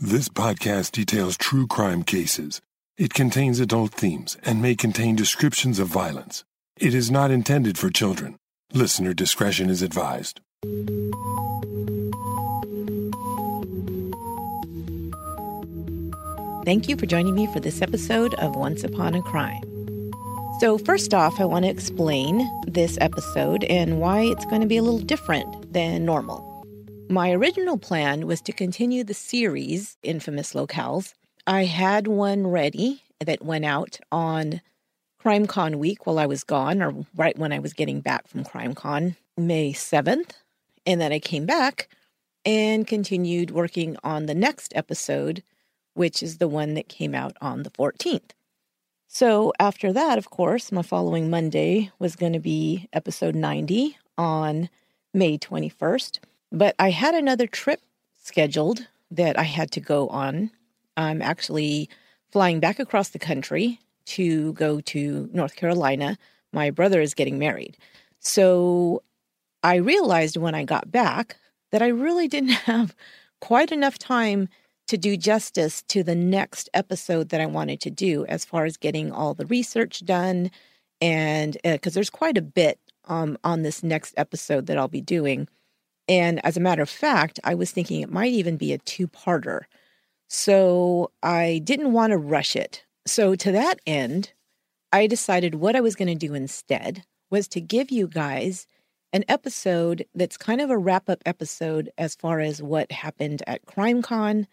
This podcast details true crime cases. It contains adult themes and may contain descriptions of violence. It is not intended for children. Listener discretion is advised. Thank you for joining me for this episode of Once Upon a Crime. So, first off, I want to explain this episode and why it's going to be a little different than normal. My original plan was to continue the series, Infamous Locales. I had one ready that went out on CrimeCon week while I was gone, or right when I was getting back from CrimeCon, May 7th. And then I came back and continued working on the next episode, which is the one that came out on the 14th. So after that, of course, my following Monday was going to be episode 90 on May 21st. But I had another trip scheduled that I had to go on. I'm actually flying back across the country to go to North Carolina. My brother is getting married. So I realized when I got back that I really didn't have quite enough time to do justice to the next episode that I wanted to do as far as getting all the research done. And because uh, there's quite a bit um, on this next episode that I'll be doing. And as a matter of fact, I was thinking it might even be a two parter. So I didn't want to rush it. So to that end, I decided what I was going to do instead was to give you guys an episode that's kind of a wrap up episode as far as what happened at CrimeCon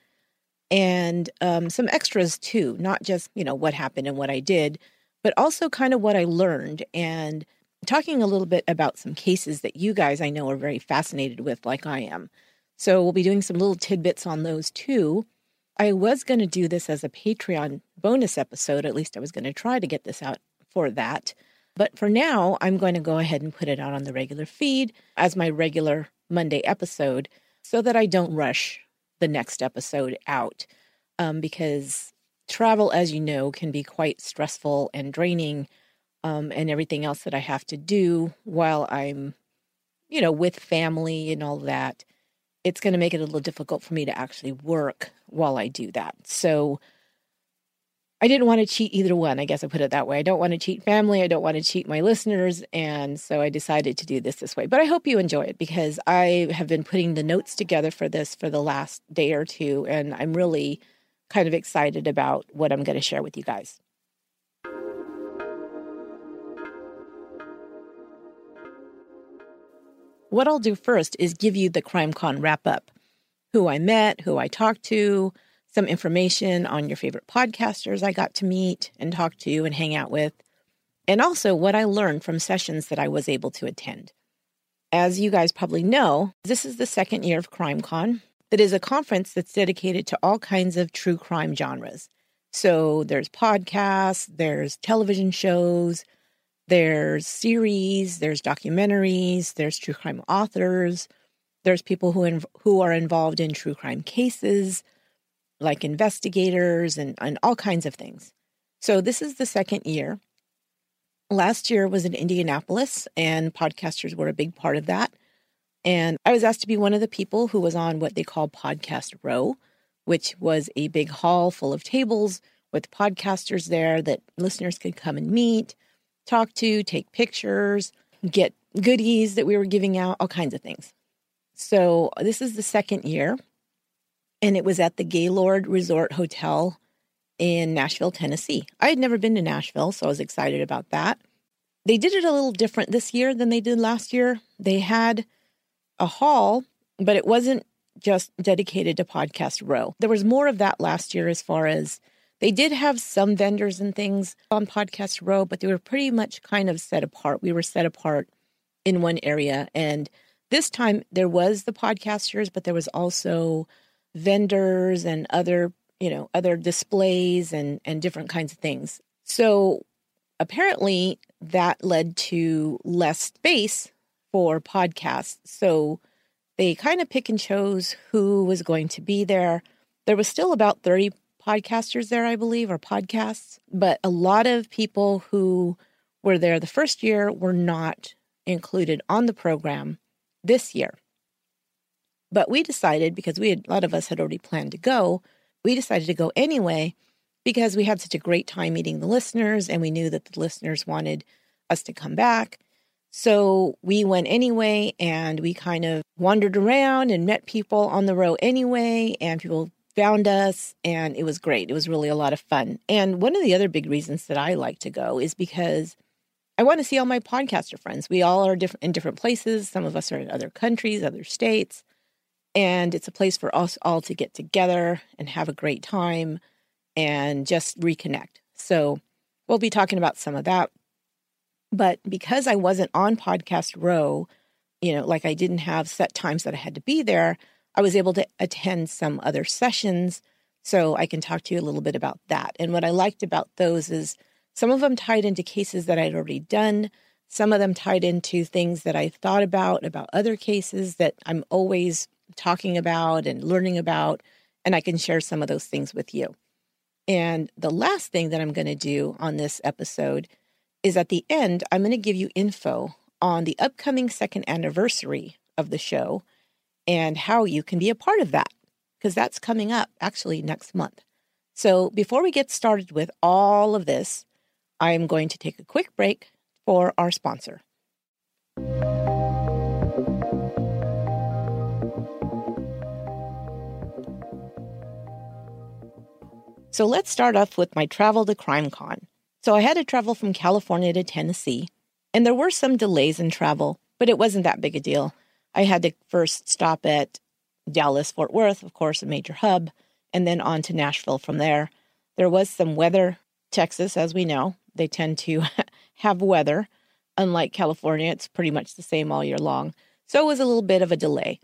and um, some extras too, not just, you know, what happened and what I did, but also kind of what I learned and talking a little bit about some cases that you guys I know are very fascinated with, like I am. So we'll be doing some little tidbits on those too. I was going to do this as a Patreon bonus episode. At least I was going to try to get this out for that. But for now, I'm going to go ahead and put it out on the regular feed as my regular Monday episode so that I don't rush the next episode out. Um, because travel, as you know, can be quite stressful and draining um, and everything else that I have to do while I'm, you know, with family and all that, it's going to make it a little difficult for me to actually work while I do that. So I didn't want to cheat either one. I guess I put it that way. I don't want to cheat family. I don't want to cheat my listeners. And so I decided to do this this way. But I hope you enjoy it because I have been putting the notes together for this for the last day or two. And I'm really kind of excited about what I'm going to share with you guys. What I'll do first is give you the CrimeCon wrap up who I met, who I talked to, some information on your favorite podcasters I got to meet and talk to and hang out with, and also what I learned from sessions that I was able to attend. As you guys probably know, this is the second year of CrimeCon. That is a conference that's dedicated to all kinds of true crime genres. So there's podcasts, there's television shows, there's series, there's documentaries, there's true crime authors, there's people who inv- who are involved in true crime cases, like investigators and, and all kinds of things. So this is the second year. Last year was in Indianapolis, and podcasters were a big part of that. And I was asked to be one of the people who was on what they call Podcast Row, which was a big hall full of tables with podcasters there that listeners could come and meet talk to, take pictures, get goodies that we were giving out, all kinds of things. So this is the second year, and it was at the Gaylord Resort Hotel in Nashville, Tennessee. I had never been to Nashville, so I was excited about that. They did it a little different this year than they did last year. They had a hall, but it wasn't just dedicated to Podcast Row. There was more of that last year as far as they did have some vendors and things on Podcast Row, but they were pretty much kind of set apart. We were set apart in one area. And this time there was the podcasters, but there was also vendors and other, you know, other displays and, and different kinds of things. So apparently that led to less space for podcasts. So they kind of pick and chose who was going to be there. There was still about 30 podcasters there, I believe, or podcasts. But a lot of people who were there the first year were not included on the program this year. But we decided because we had a lot of us had already planned to go, we decided to go anyway because we had such a great time meeting the listeners and we knew that the listeners wanted us to come back. So we went anyway and we kind of wandered around and met people on the row anyway and people found us and it was great. It was really a lot of fun. And one of the other big reasons that I like to go is because I want to see all my podcaster friends. We all are different in different places. Some of us are in other countries, other states. And it's a place for us all to get together and have a great time and just reconnect. So we'll be talking about some of that. But because I wasn't on Podcast Row, you know, like I didn't have set times that I had to be there, I was able to attend some other sessions. So I can talk to you a little bit about that. And what I liked about those is some of them tied into cases that I'd already done. Some of them tied into things that I thought about, about other cases that I'm always talking about and learning about. And I can share some of those things with you. And the last thing that I'm going to do on this episode is at the end, I'm going to give you info on the upcoming second anniversary of the show and how you can be a part of that, because that's coming up actually next month. So before we get started with all of this, I'm going to take a quick break for our sponsor. So let's start off with my travel to CrimeCon. So I had to travel from California to Tennessee, and there were some delays in travel, but it wasn't that big a deal. I had to first stop at Dallas, Fort Worth, of course, a major hub, and then on to Nashville from there. There was some weather. Texas, as we know, they tend to have weather. Unlike California, it's pretty much the same all year long. So it was a little bit of a delay.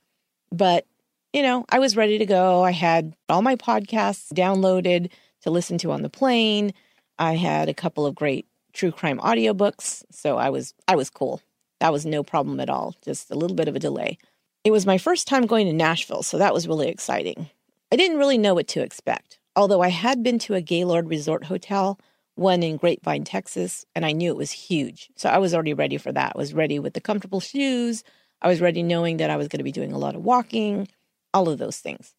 But, you know, I was ready to go. I had all my podcasts downloaded to listen to on the plane. I had a couple of great true crime audiobooks, so I was I was cool. That was no problem at all, just a little bit of a delay. It was my first time going to Nashville, so that was really exciting. I didn't really know what to expect, although I had been to a Gaylord Resort hotel one in Grapevine, Texas, and I knew it was huge. So I was already ready for that. I was ready with the comfortable shoes. I was ready knowing that I was going to be doing a lot of walking, all of those things.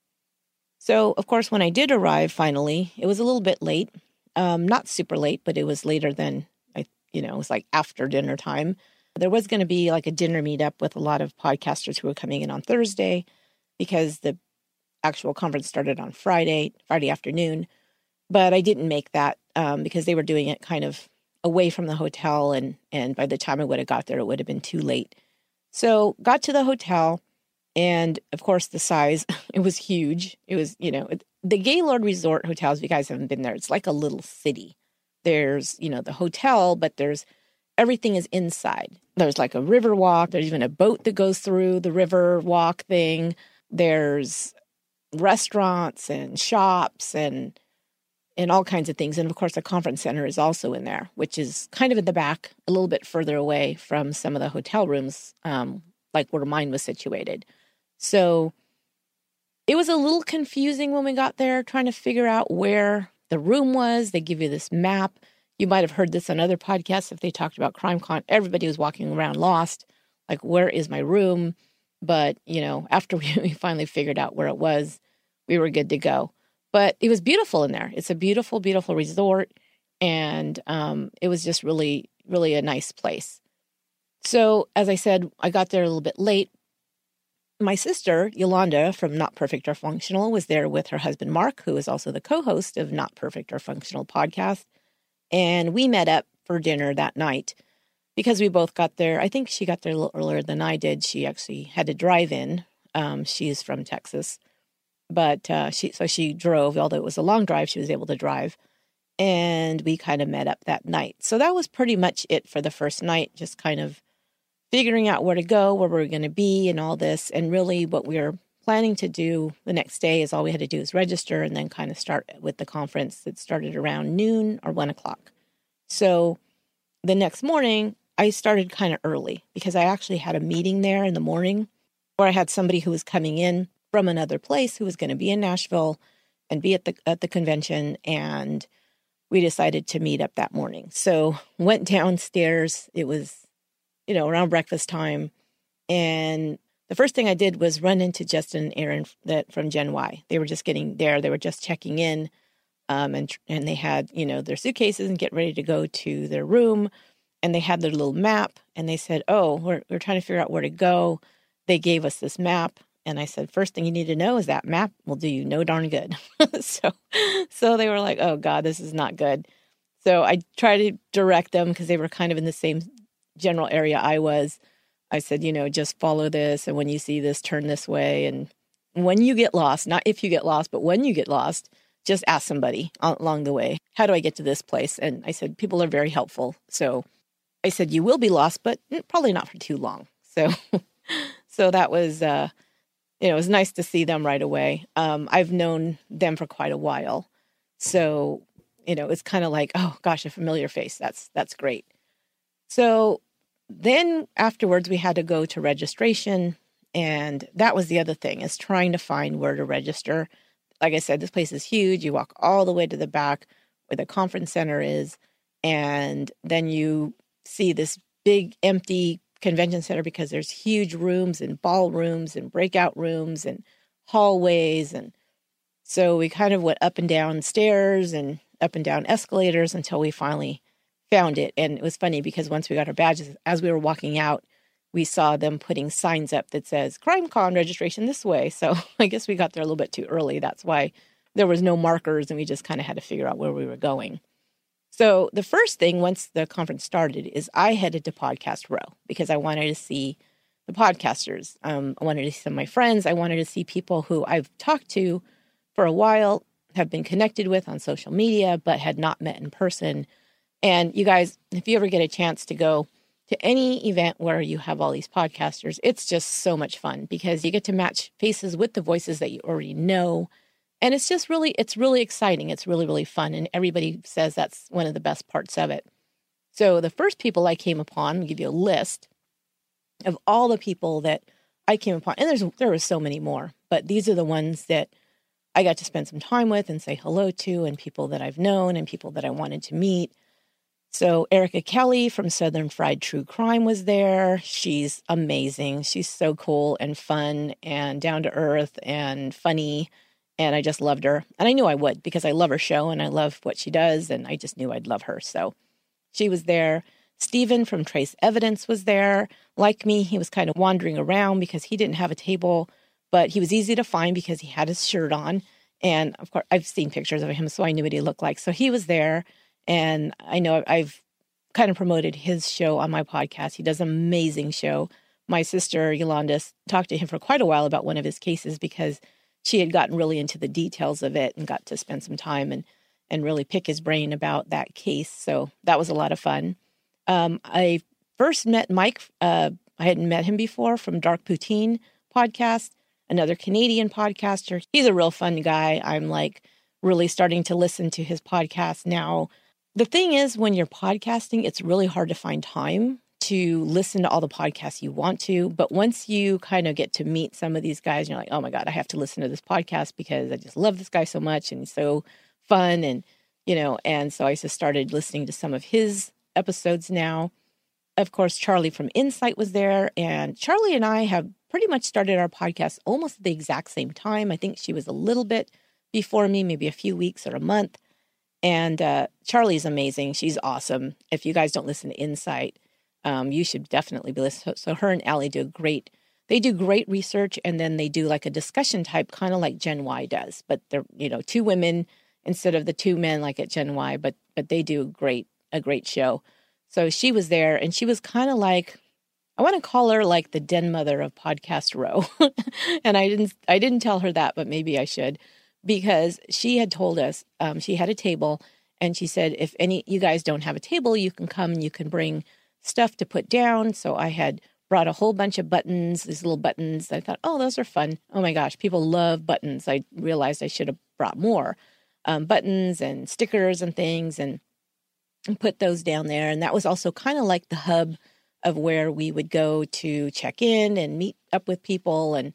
So, of course, when I did arrive finally, it was a little bit late. Um, not super late, but it was later than I, you know, it was like after dinner time. There was going to be like a dinner meetup with a lot of podcasters who were coming in on Thursday because the actual conference started on Friday, Friday afternoon. But I didn't make that um, because they were doing it kind of away from the hotel, and and by the time I would have got there, it would have been too late. So got to the hotel, and of course the size it was huge. It was you know the Gaylord Resort hotels. If you guys haven't been there, it's like a little city. There's you know the hotel, but there's everything is inside. There's like a river walk. There's even a boat that goes through the river walk thing. There's restaurants and shops and and all kinds of things. And of course, the conference center is also in there, which is kind of in the back, a little bit further away from some of the hotel rooms, um, like where mine was situated. So it was a little confusing when we got there, trying to figure out where the room was. They give you this map. You might have heard this on other podcasts if they talked about CrimeCon. Everybody was walking around lost, like, where is my room? But, you know, after we finally figured out where it was, we were good to go. But it was beautiful in there. It's a beautiful, beautiful resort. And um, it was just really, really a nice place. So, as I said, I got there a little bit late. My sister, Yolanda from Not Perfect or Functional, was there with her husband, Mark, who is also the co host of Not Perfect or Functional podcast. And we met up for dinner that night because we both got there. I think she got there a little earlier than I did. She actually had to drive in. Um, she is from Texas but uh, she so she drove. Although it was a long drive, she was able to drive, and we kind of met up that night. So that was pretty much it for the first night. Just kind of figuring out where to go, where we are going to be, and all this. And really, what we are planning to do the next day is all we had to do is register and then kind of start with the conference that started around noon or one o'clock. So the next morning, I started kind of early because I actually had a meeting there in the morning where I had somebody who was coming in from another place who was going to be in Nashville and be at the at the convention and we decided to meet up that morning. So went downstairs. It was, you know, around breakfast time and the first thing I did was run into Justin and Aaron that from Gen Y. They were just getting there. They were just checking in, um, and and they had you know their suitcases and get ready to go to their room, and they had their little map. And they said, "Oh, we're we're trying to figure out where to go." They gave us this map, and I said, first thing you need to know is that map will do you no darn good." so, so they were like, "Oh God, this is not good." So I tried to direct them because they were kind of in the same general area I was I said, you know, just follow this. And when you see this, turn this way. And when you get lost, not if you get lost, but when you get lost, just ask somebody along the way, how do I get to this place? And I said, people are very helpful. So I said, you will be lost, but probably not for too long. So, so that was, uh, you know, it was nice to see them right away. Um, I've known them for quite a while. So, you know, it's kind of like, oh gosh, a familiar face. That's, that's great. So then afterwards, we had to go to registration. And that was the other thing is trying to find where to register. Like I said, this place is huge. You walk all the way to the back where the conference center is. And then you see this big empty convention center because there's huge rooms and ballrooms and breakout rooms and hallways. And so we kind of went up and down stairs and up and down escalators until we finally found it. And it was funny because once we got our badges, as we were walking out, we saw them putting signs up that says crime con registration this way. So I guess we got there a little bit too early. That's why there was no markers and we just kind of had to figure out where we were going. So the first thing once the conference started is I headed to Podcast Row because I wanted to see the podcasters. Um, I wanted to see some of my friends. I wanted to see people who I've talked to for a while, have been connected with on social media, but had not met in person and you guys, if you ever get a chance to go to any event where you have all these podcasters, it's just so much fun because you get to match faces with the voices that you already know. And it's just really, it's really exciting. It's really, really fun. And everybody says that's one of the best parts of it. So the first people I came upon, I'll give you a list of all the people that I came upon. And there's there were so many more, but these are the ones that I got to spend some time with and say hello to, and people that I've known and people that I wanted to meet. So Erica Kelly from Southern Fried True Crime was there. She's amazing. She's so cool and fun and down to earth and funny. And I just loved her. And I knew I would because I love her show and I love what she does. And I just knew I'd love her. So she was there. Stephen from Trace Evidence was there. Like me, he was kind of wandering around because he didn't have a table, but he was easy to find because he had his shirt on. And of course, I've seen pictures of him, so I knew what he looked like. So he was there. And I know I've kind of promoted his show on my podcast. He does an amazing show. My sister Yolanda talked to him for quite a while about one of his cases because she had gotten really into the details of it and got to spend some time and and really pick his brain about that case. So that was a lot of fun. Um, I first met Mike. Uh, I hadn't met him before from Dark Poutine podcast, another Canadian podcaster. He's a real fun guy. I'm like really starting to listen to his podcast now the thing is, when you're podcasting, it's really hard to find time to listen to all the podcasts you want to. But once you kind of get to meet some of these guys, you're like, oh my God, I have to listen to this podcast because I just love this guy so much and he's so fun. And, you know, and so I just started listening to some of his episodes now. Of course, Charlie from Insight was there. And Charlie and I have pretty much started our podcast almost at the exact same time. I think she was a little bit before me, maybe a few weeks or a month. And uh, Charlie's amazing. She's awesome. If you guys don't listen to Insight, um, you should definitely be listening. So, her and Allie do a great. They do great research, and then they do like a discussion type, kind of like Gen Y does. But they're you know two women instead of the two men like at Gen Y. But but they do great a great show. So she was there, and she was kind of like I want to call her like the den mother of Podcast Row. and I didn't I didn't tell her that, but maybe I should because she had told us um, she had a table and she said if any you guys don't have a table you can come and you can bring stuff to put down. So i had brought a whole bunch of buttons these little buttons. I thought oh those are fun. Oh my gosh people love buttons. I realized i should have brought more um, buttons and stickers and things and, and put those down there. And that was also kind of like the hub of where we would go to check in and meet up with people and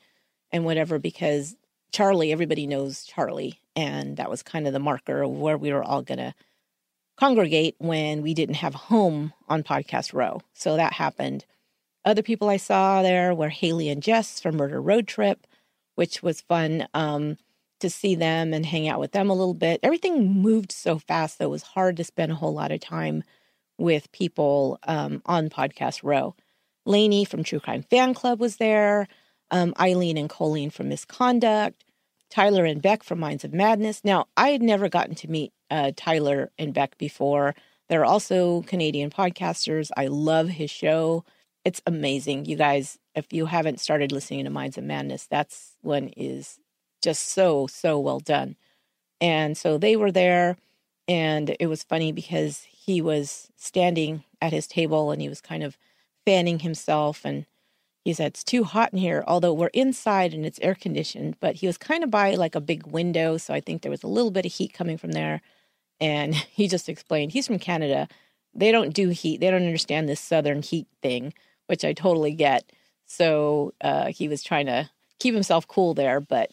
and whatever because Charlie, everybody knows Charlie. And that was kind of the marker of where we were all going to congregate when we didn't have home on Podcast Row. So that happened. Other people I saw there were Haley and Jess from Murder Road Trip, which was fun um, to see them and hang out with them a little bit. Everything moved so fast that it was hard to spend a whole lot of time with people um, on Podcast Row. Lainey from True Crime Fan Club was there, um, Eileen and Colleen from Misconduct, Tyler and Beck from Minds of Madness. Now, I had never gotten to meet uh, Tyler and Beck before. They're also Canadian podcasters. I love his show. It's amazing. You guys, if you haven't started listening to Minds of Madness, that's one is just so, so well done. And so they were there, and it was funny because he was standing at his table and he was kind of fanning himself and he said it's too hot in here although we're inside and it's air conditioned but he was kind of by like a big window so i think there was a little bit of heat coming from there and he just explained he's from Canada. They don't do heat. They don't understand this southern heat thing, which I totally get. So uh, he was trying to keep himself cool there, but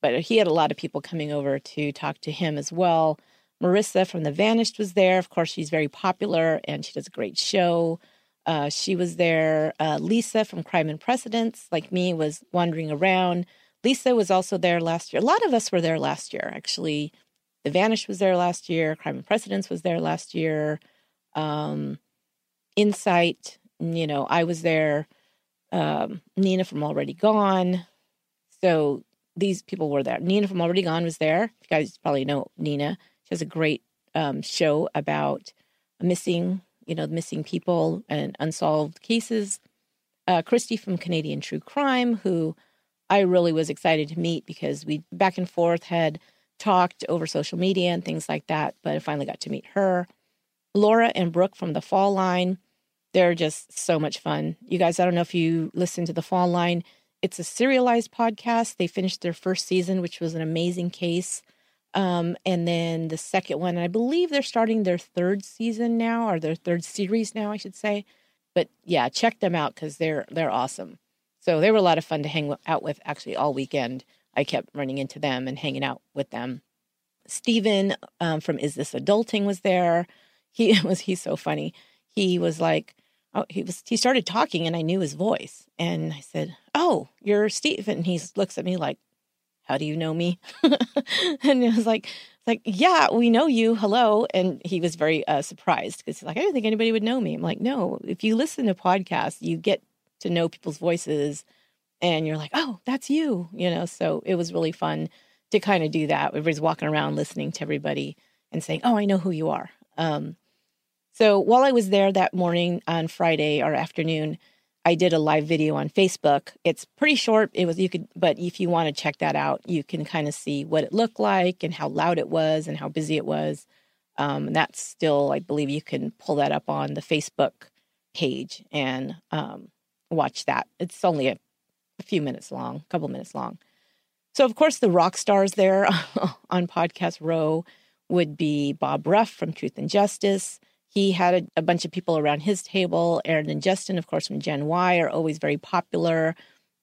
but he had a lot of people coming over to talk to him as well. Marissa from The Vanished was there. Of course, she's very popular and she does a great show. Uh, she was there. Uh, Lisa from Crime and Precedents, like me, was wandering around. Lisa was also there last year. A lot of us were there last year, actually. The Vanish was there last year. Crime and Precedents was there last year. Um, Insight, you know, I was there. Um, Nina from Already Gone. So these people were there. Nina from Already Gone was there. You guys probably know Nina. She has a great um, show about missing, you know, missing people and unsolved cases. Uh, Christy from Canadian True Crime, who I really was excited to meet because we back and forth had talked over social media and things like that, but I finally got to meet her. Laura and Brooke from the Fall Line, they're just so much fun. You guys, I don't know if you listen to the Fall Line. It's a serialized podcast. They finished their first season, which was an amazing case. Um, and then the second one, I believe they're starting their third season now, or their third series now, I should say. But yeah, check them out because they're they're awesome. So they were a lot of fun to hang out with actually all weekend. I kept running into them and hanging out with them. Steven um, from Is This Adulting was there. He was he's so funny. He was like, oh, he was he started talking and I knew his voice. And I said, Oh, you're Steven. And he looks at me like, How do you know me? and it was like, like, yeah, we know you. Hello. And he was very uh, surprised because he's like, I didn't think anybody would know me. I'm like, no, if you listen to podcasts, you get to know people's voices and you're like, oh, that's you, you know. So it was really fun to kind of do that. Everybody's walking around listening to everybody and saying, oh, I know who you are. Um, so while I was there that morning on Friday or afternoon, I did a live video on Facebook. It's pretty short. It was you could, but if you want to check that out, you can kind of see what it looked like and how loud it was and how busy it was. Um, and that's still, I believe, you can pull that up on the Facebook page and um, watch that. It's only a a few minutes long, a couple minutes long. So, of course, the rock stars there on Podcast Row would be Bob Ruff from Truth and Justice. He had a, a, bunch of people around his table. Aaron and Justin, of course, from Gen Y, are always very popular.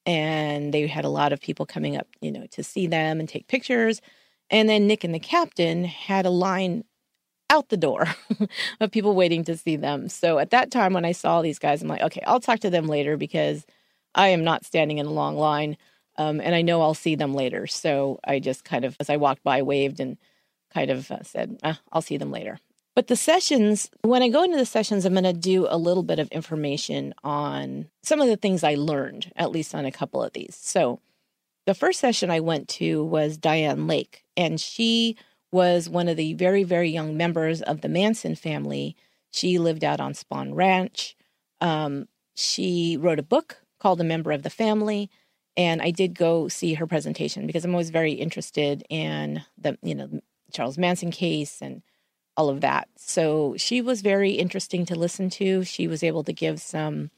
And they had a lot of people coming up, you know, to see them and take pictures. And then Nick and the captain had a line out the door of people waiting to see them. So at that time, when I saw these guys, I'm like, okay, I'll talk to them later because I am not standing in a long line. Um, and I know I'll see them later. So I just kind of, as I walked by, waved and kind of uh, said, eh, I'll see them later. But the sessions, when I go into the sessions, I'm going to do a little bit of information on some of the things I learned, at least on a couple of these. So the first session I went to was Dianne Lake, and she was one of the very, very young members of the Manson family. She lived out on Spahn Ranch. Um, she wrote a book called a member of the family. And I did go see her presentation because I'm always very interested in the, you know, Charles Manson case and all of that. So she was very interesting to listen to. She was able to give some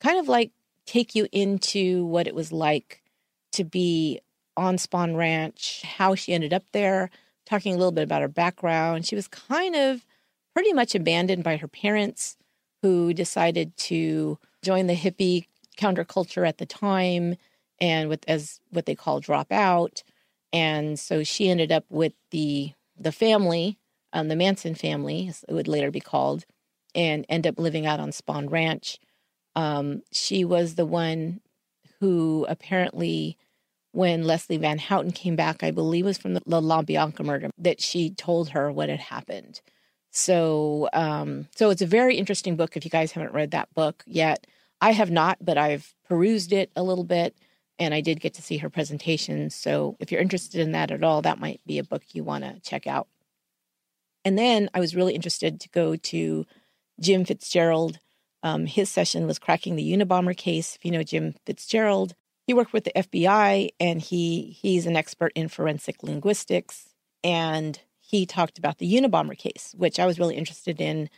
kind of like take you into what it was like to be on Spahn Ranch, how she ended up there, talking a little bit about her background. She was kind of pretty much abandoned by her parents who decided to join the hippie counterculture at the time and with as what they call dropout. And so she ended up with the the family, um, the Manson family, as it would later be called, and end up living out on Spahn Ranch. Um, she was the one who apparently, when Leslie Van Houten came back, I believe was from the LaBianca murder, that she told her what had happened. So, um, so it's a very interesting book. If you guys haven't read that book yet, I have not, but I've perused it a little bit, and I did get to see her presentation. So, if you're interested in that at all, that might be a book you want to check out. And then I was really interested to go to Jim Fitzgerald. Um, his session was cracking the Unabomber case. If you know Jim Fitzgerald, he worked with the FBI, and he he's an expert in forensic linguistics. And he talked about the Unabomber case, which I was really interested in.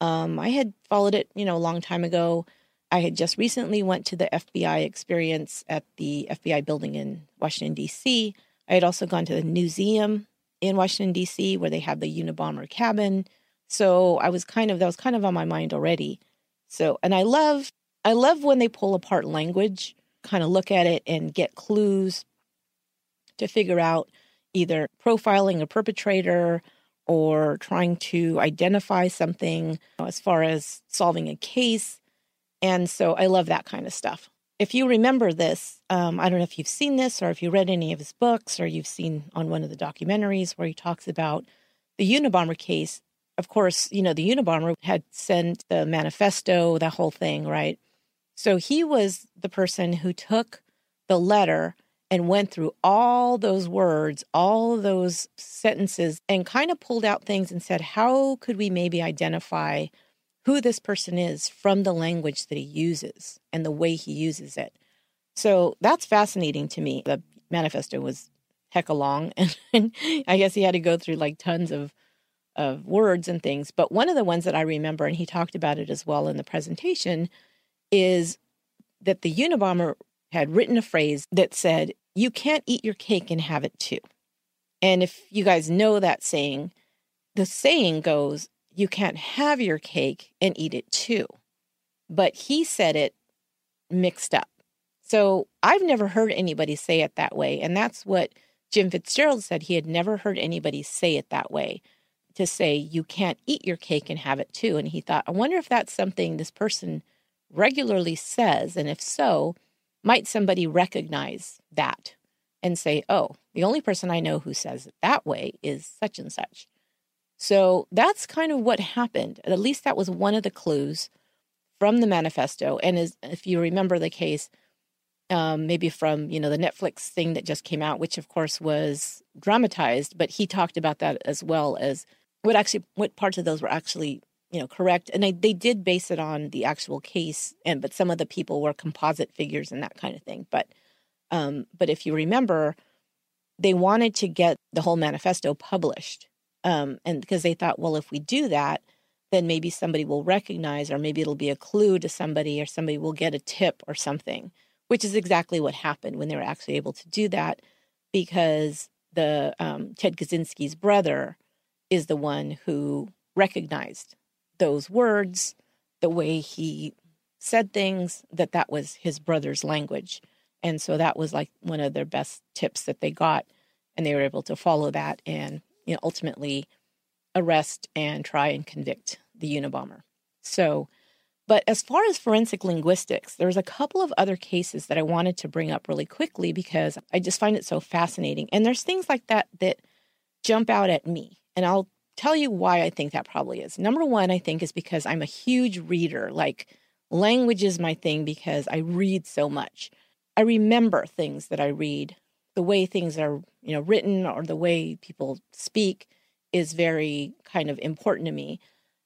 Um, I had followed it, you know, a long time ago. I had just recently went to the FBI experience at the FBI building in Washington D.C. I had also gone to the museum in Washington D.C. where they have the Unabomber cabin. So I was kind of that was kind of on my mind already. So and I love I love when they pull apart language, kind of look at it and get clues to figure out either profiling a perpetrator or trying to identify something as far as solving a case. And so I love that kind of stuff. If you remember this, um, I don't know if you've seen this or if you read any of his books or you've seen on one of the documentaries where he talks about the Unabomber case. Of course, you know, the Unabomber had sent the manifesto, that whole thing, right? So he was the person who took the letter and went through all those words, all those sentences, and kind of pulled out things and said, how could we maybe identify who this person is from the language that he uses and the way he uses it? So that's fascinating to me. The manifesto was heck along, and I guess he had to go through like tons of of words and things. But one of the ones that I remember, and he talked about it as well in the presentation, is that the Unabomber had written a phrase that said, you can't eat your cake and have it too. And if you guys know that saying, the saying goes, you can't have your cake and eat it too. But he said it mixed up. So I've never heard anybody say it that way. And that's what Jim Fitzgerald said. He had never heard anybody say it that way to say, you can't eat your cake and have it too. And he thought, I wonder if that's something this person regularly says. And if so, might somebody recognize that and say, oh, the only person I know who says it that way is such and such? So that's kind of what happened. At least that was one of the clues from the manifesto. And as, if you remember the case, um, maybe from you know the Netflix thing that just came out, which of course was dramatized, but he talked about that as well as what actually what parts of those were actually you know correct and they, they did base it on the actual case and but some of the people were composite figures and that kind of thing but um but if you remember they wanted to get the whole manifesto published um and because they thought well if we do that then maybe somebody will recognize or maybe it'll be a clue to somebody or somebody will get a tip or something which is exactly what happened when they were actually able to do that because the um, ted kaczynski's brother is the one who recognized those words, the way he said things, that that was his brother's language. And so that was like one of their best tips that they got. And they were able to follow that and you know, ultimately arrest and try and convict the Unabomber. So, but as far as forensic linguistics, there's a couple of other cases that I wanted to bring up really quickly because I just find it so fascinating. And there's things like that that jump out at me. And I'll tell you why I think that probably is. Number one, I think is because I'm a huge reader. Like language is my thing because I read so much. I remember things that I read. The way things are, you know, written or the way people speak is very kind of important to me.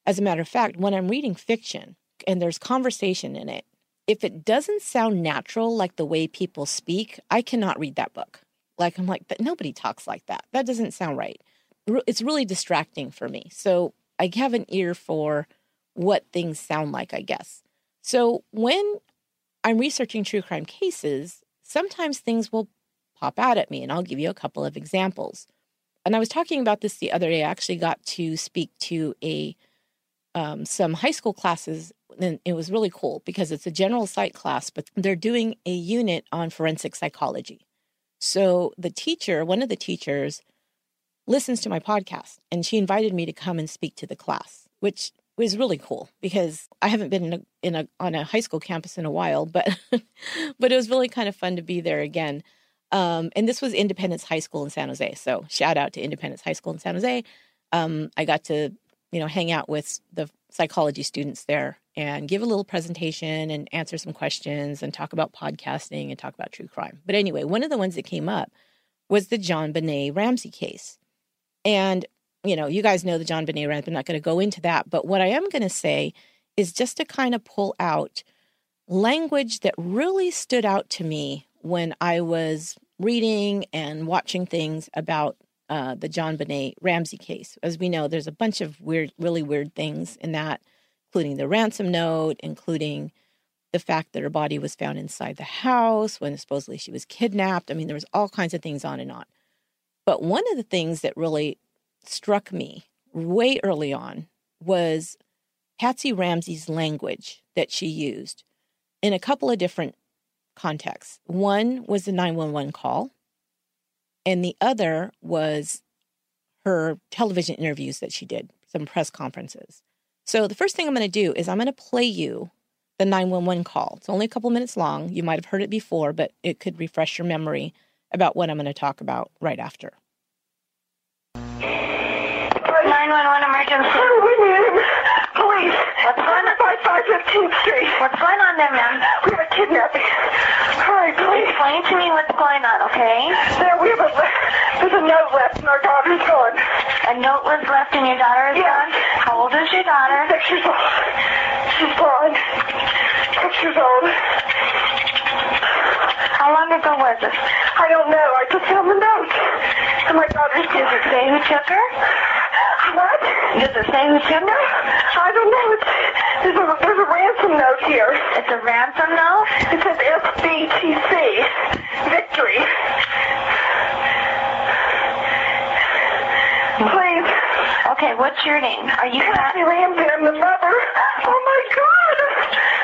As a matter of fact, when I'm reading fiction and there's conversation in it, if it doesn't sound natural like the way people speak, I cannot read that book. Like I'm like, but nobody talks like that. That doesn't sound right it's really distracting for me. So I have an ear for what things sound like, I guess. So when I'm researching true crime cases, sometimes things will pop out at me, and I'll give you a couple of examples. And I was talking about this the other day. I actually got to speak to a um, some high school classes, and it was really cool because it's a general psych class, but they're doing a unit on forensic psychology. So the teacher, one of the teachers, listens to my podcast and she invited me to come and speak to the class, which was really cool because I haven't been in a, in a on a high school campus in a while, but but it was really kind of fun to be there again. Um, and this was Independence High School in San Jose. So shout out to Independence High School in San Jose. Um, I got to you know hang out with the psychology students there and give a little presentation and answer some questions and talk about podcasting and talk about true crime. But anyway, one of the ones that came up was the JonBenét Ramsey case. And you know, you guys know the JonBenét Ramsey. I'm not going to go into that. But what I am going to say is just to kind of pull out language that really stood out to me when I was reading and watching things about uh, the JonBenét Ramsey case. As we know, there's a bunch of weird, really weird things in that, including the ransom note, including the fact that her body was found inside the house when supposedly she was kidnapped. I mean, there was all kinds of things on and on. But one of the things that really struck me way early on was Patsy Ramsey's language that she used in a couple of different contexts. One was the 911 call, and the other was her television interviews that she did, some press conferences. So the first thing I'm going to do is I'm going to play you the 911 call. It's only a couple minutes long. You might have heard it before, but it could refresh your memory about what I'm going to talk about right after. 911 emergency. Police. What's going on? 5515th Street. What's going on there, ma'am? We have a kidnapping. Hurry, please. Explain to me what's going on, okay? There, we have a, there's a note left and our daughter's gone. A note was left and your daughter is Yes. gone? How old is your daughter? Six years old. She's gone. Six years old. How long ago was this? I don't know. I just found the note. And my daughter's Does it say who took her? What? Does it say who her? I don't know. It's, there's, a, there's a ransom note here. It's a ransom note? It says SBTC. Victory. Please. Okay, what's your name? Are you Patsy Ramsey, I'm the mother. Oh my God.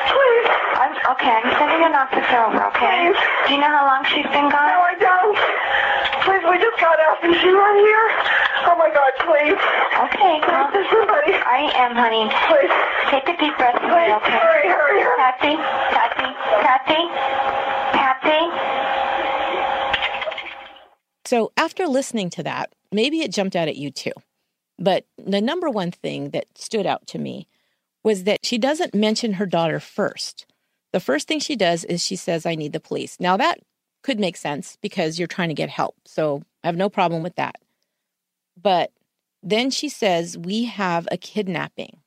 Please. I'm, okay, I'm sending an officer over, okay? Please. Do you know how long she's been gone? No. I don't. Please, we just got out. Is she right here? Oh my God, please. Okay, Please, well, there's somebody. I am, honey. Please. Take a deep breath, Please, okay? hurry, hurry, hurry. Patsy, Patsy, Patsy, Patsy. So after listening to that, maybe it jumped out at you too. But the number one thing that stood out to me was that she doesn't mention her daughter first. The first thing she does is she says, I need the police. Now, that could make sense because you're trying to get help. So I have no problem with that. But then she says, We have a kidnapping,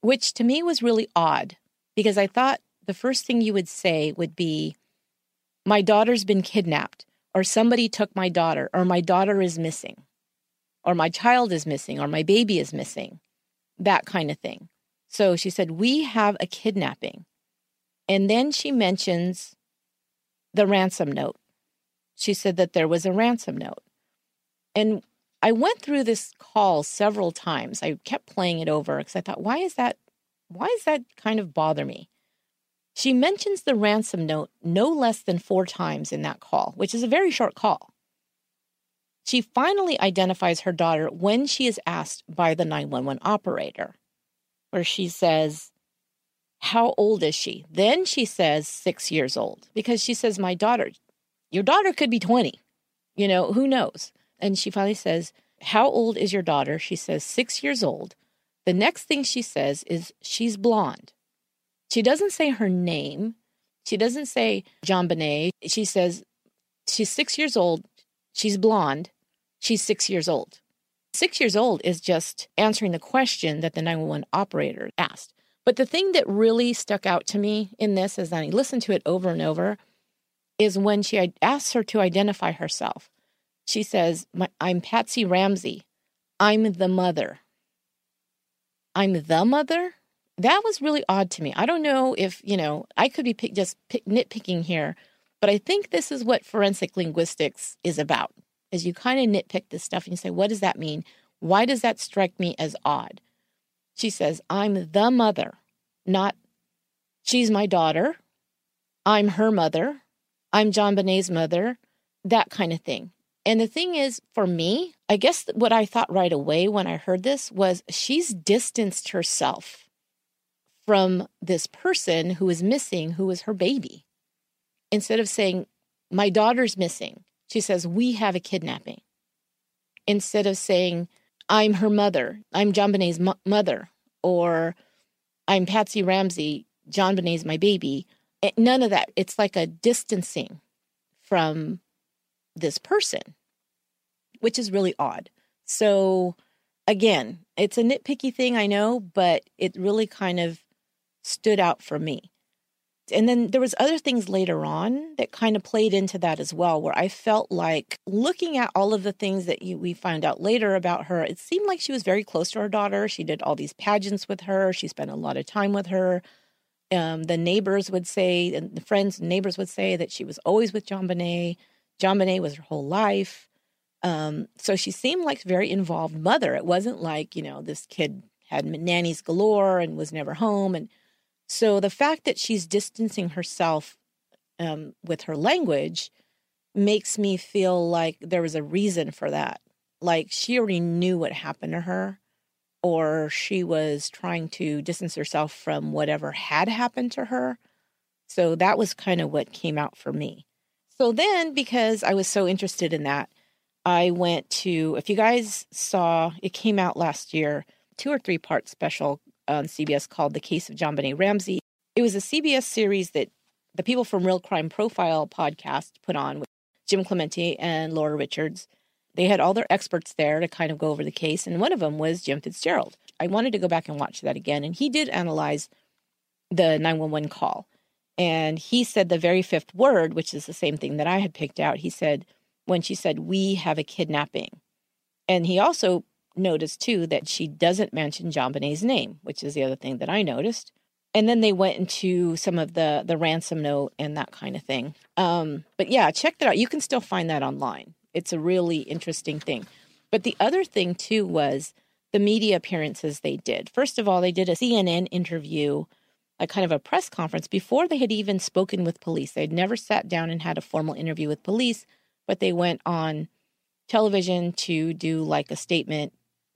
which to me was really odd because I thought the first thing you would say would be, My daughter's been kidnapped, or somebody took my daughter, or my daughter is missing, or my child is missing, or my baby is missing, that kind of thing. So she said, We have a kidnapping. And then she mentions the ransom note. She said that there was a ransom note. And I went through this call several times. I kept playing it over because I thought, why is that? Why does that kind of bother me? She mentions the ransom note no less than four times in that call, which is a very short call. She finally identifies her daughter when she is asked by the 911 operator, where she says, How old is she? Then she says, Six years old, because she says, My daughter, your daughter could be 20. You know, who knows? And she finally says, How old is your daughter? She says, Six years old. The next thing she says is, She's blonde. She doesn't say her name. She doesn't say JonBenét. She says, She's six years old. She's blonde. She's six years old. Six years old is just answering the question that the 911 operator asked. But the thing that really stuck out to me in this, as I listened to it over and over, is when she asks her to identify herself. She says, "My- I'm Patsy Ramsey. I'm the mother. I'm the mother? That was really odd to me. I don't know if, you know, I could be pick, just pick, nitpicking here, but I think this is what forensic linguistics is about. Is you kind of nitpick this stuff and you say, what does that mean? Why does that strike me as odd? She says, I'm the mother, not she's my daughter. I'm her mother. I'm JonBenét's mother, that kind of thing. And the thing is, for me, I guess what I thought right away when I heard this was she's distanced herself from this person who is missing, who is her baby. Instead of saying, My daughter's missing, she says, We have a kidnapping. Instead of saying, I'm her mother, I'm JonBenét's mo- mother, or I'm Patsy Ramsey, JonBenét's my baby. Eh, none of that. It's like a distancing from this person which is really odd. So, again, it's a nitpicky thing, I know, but it really kind of stood out for me. And then there was other things later on that kind of played into that as well, where I felt like looking at all of the things that you, we found out later about her, it seemed like she was very close to her daughter. She did all these pageants with her. She spent a lot of time with her. Um, the neighbors would say, and the friends and neighbors would say that she was always with JonBenét. John Bonet was her whole life. Um, so she seemed like a very involved mother. It wasn't like, you know, this kid had nannies galore and was never home. And so the fact that she's distancing herself um, with her language makes me feel like there was a reason for that. Like she already knew what happened to her, or she was trying to distance herself from whatever had happened to her. So that was kind of what came out for me. So then, because I was so interested in that, I went to, if you guys saw, it came out last year, two or three part special on CBS called The Case of JonBenét Ramsey. It was a CBS series that the people from Real Crime Profile podcast put on with Jim Clemente and Laura Richards. They had all their experts there to kind of go over the case, and one of them was Jim Fitzgerald. I wanted to go back and watch that again, and he did analyze the 911 call. And he said the very fifth word, which is the same thing that I had picked out. He said, when she said, We have a kidnapping. And he also noticed too that she doesn't mention JonBenét's name, which is the other thing that I noticed. And then they went into some of the the ransom note and that kind of thing. Um, but yeah, check that out. You can still find that online. It's a really interesting thing. But the other thing too was the media appearances they did. First of all, they did a CNN interview, a kind of a press conference before they had even spoken with police. They had never sat down and had a formal interview with police but they went on television to do like a statement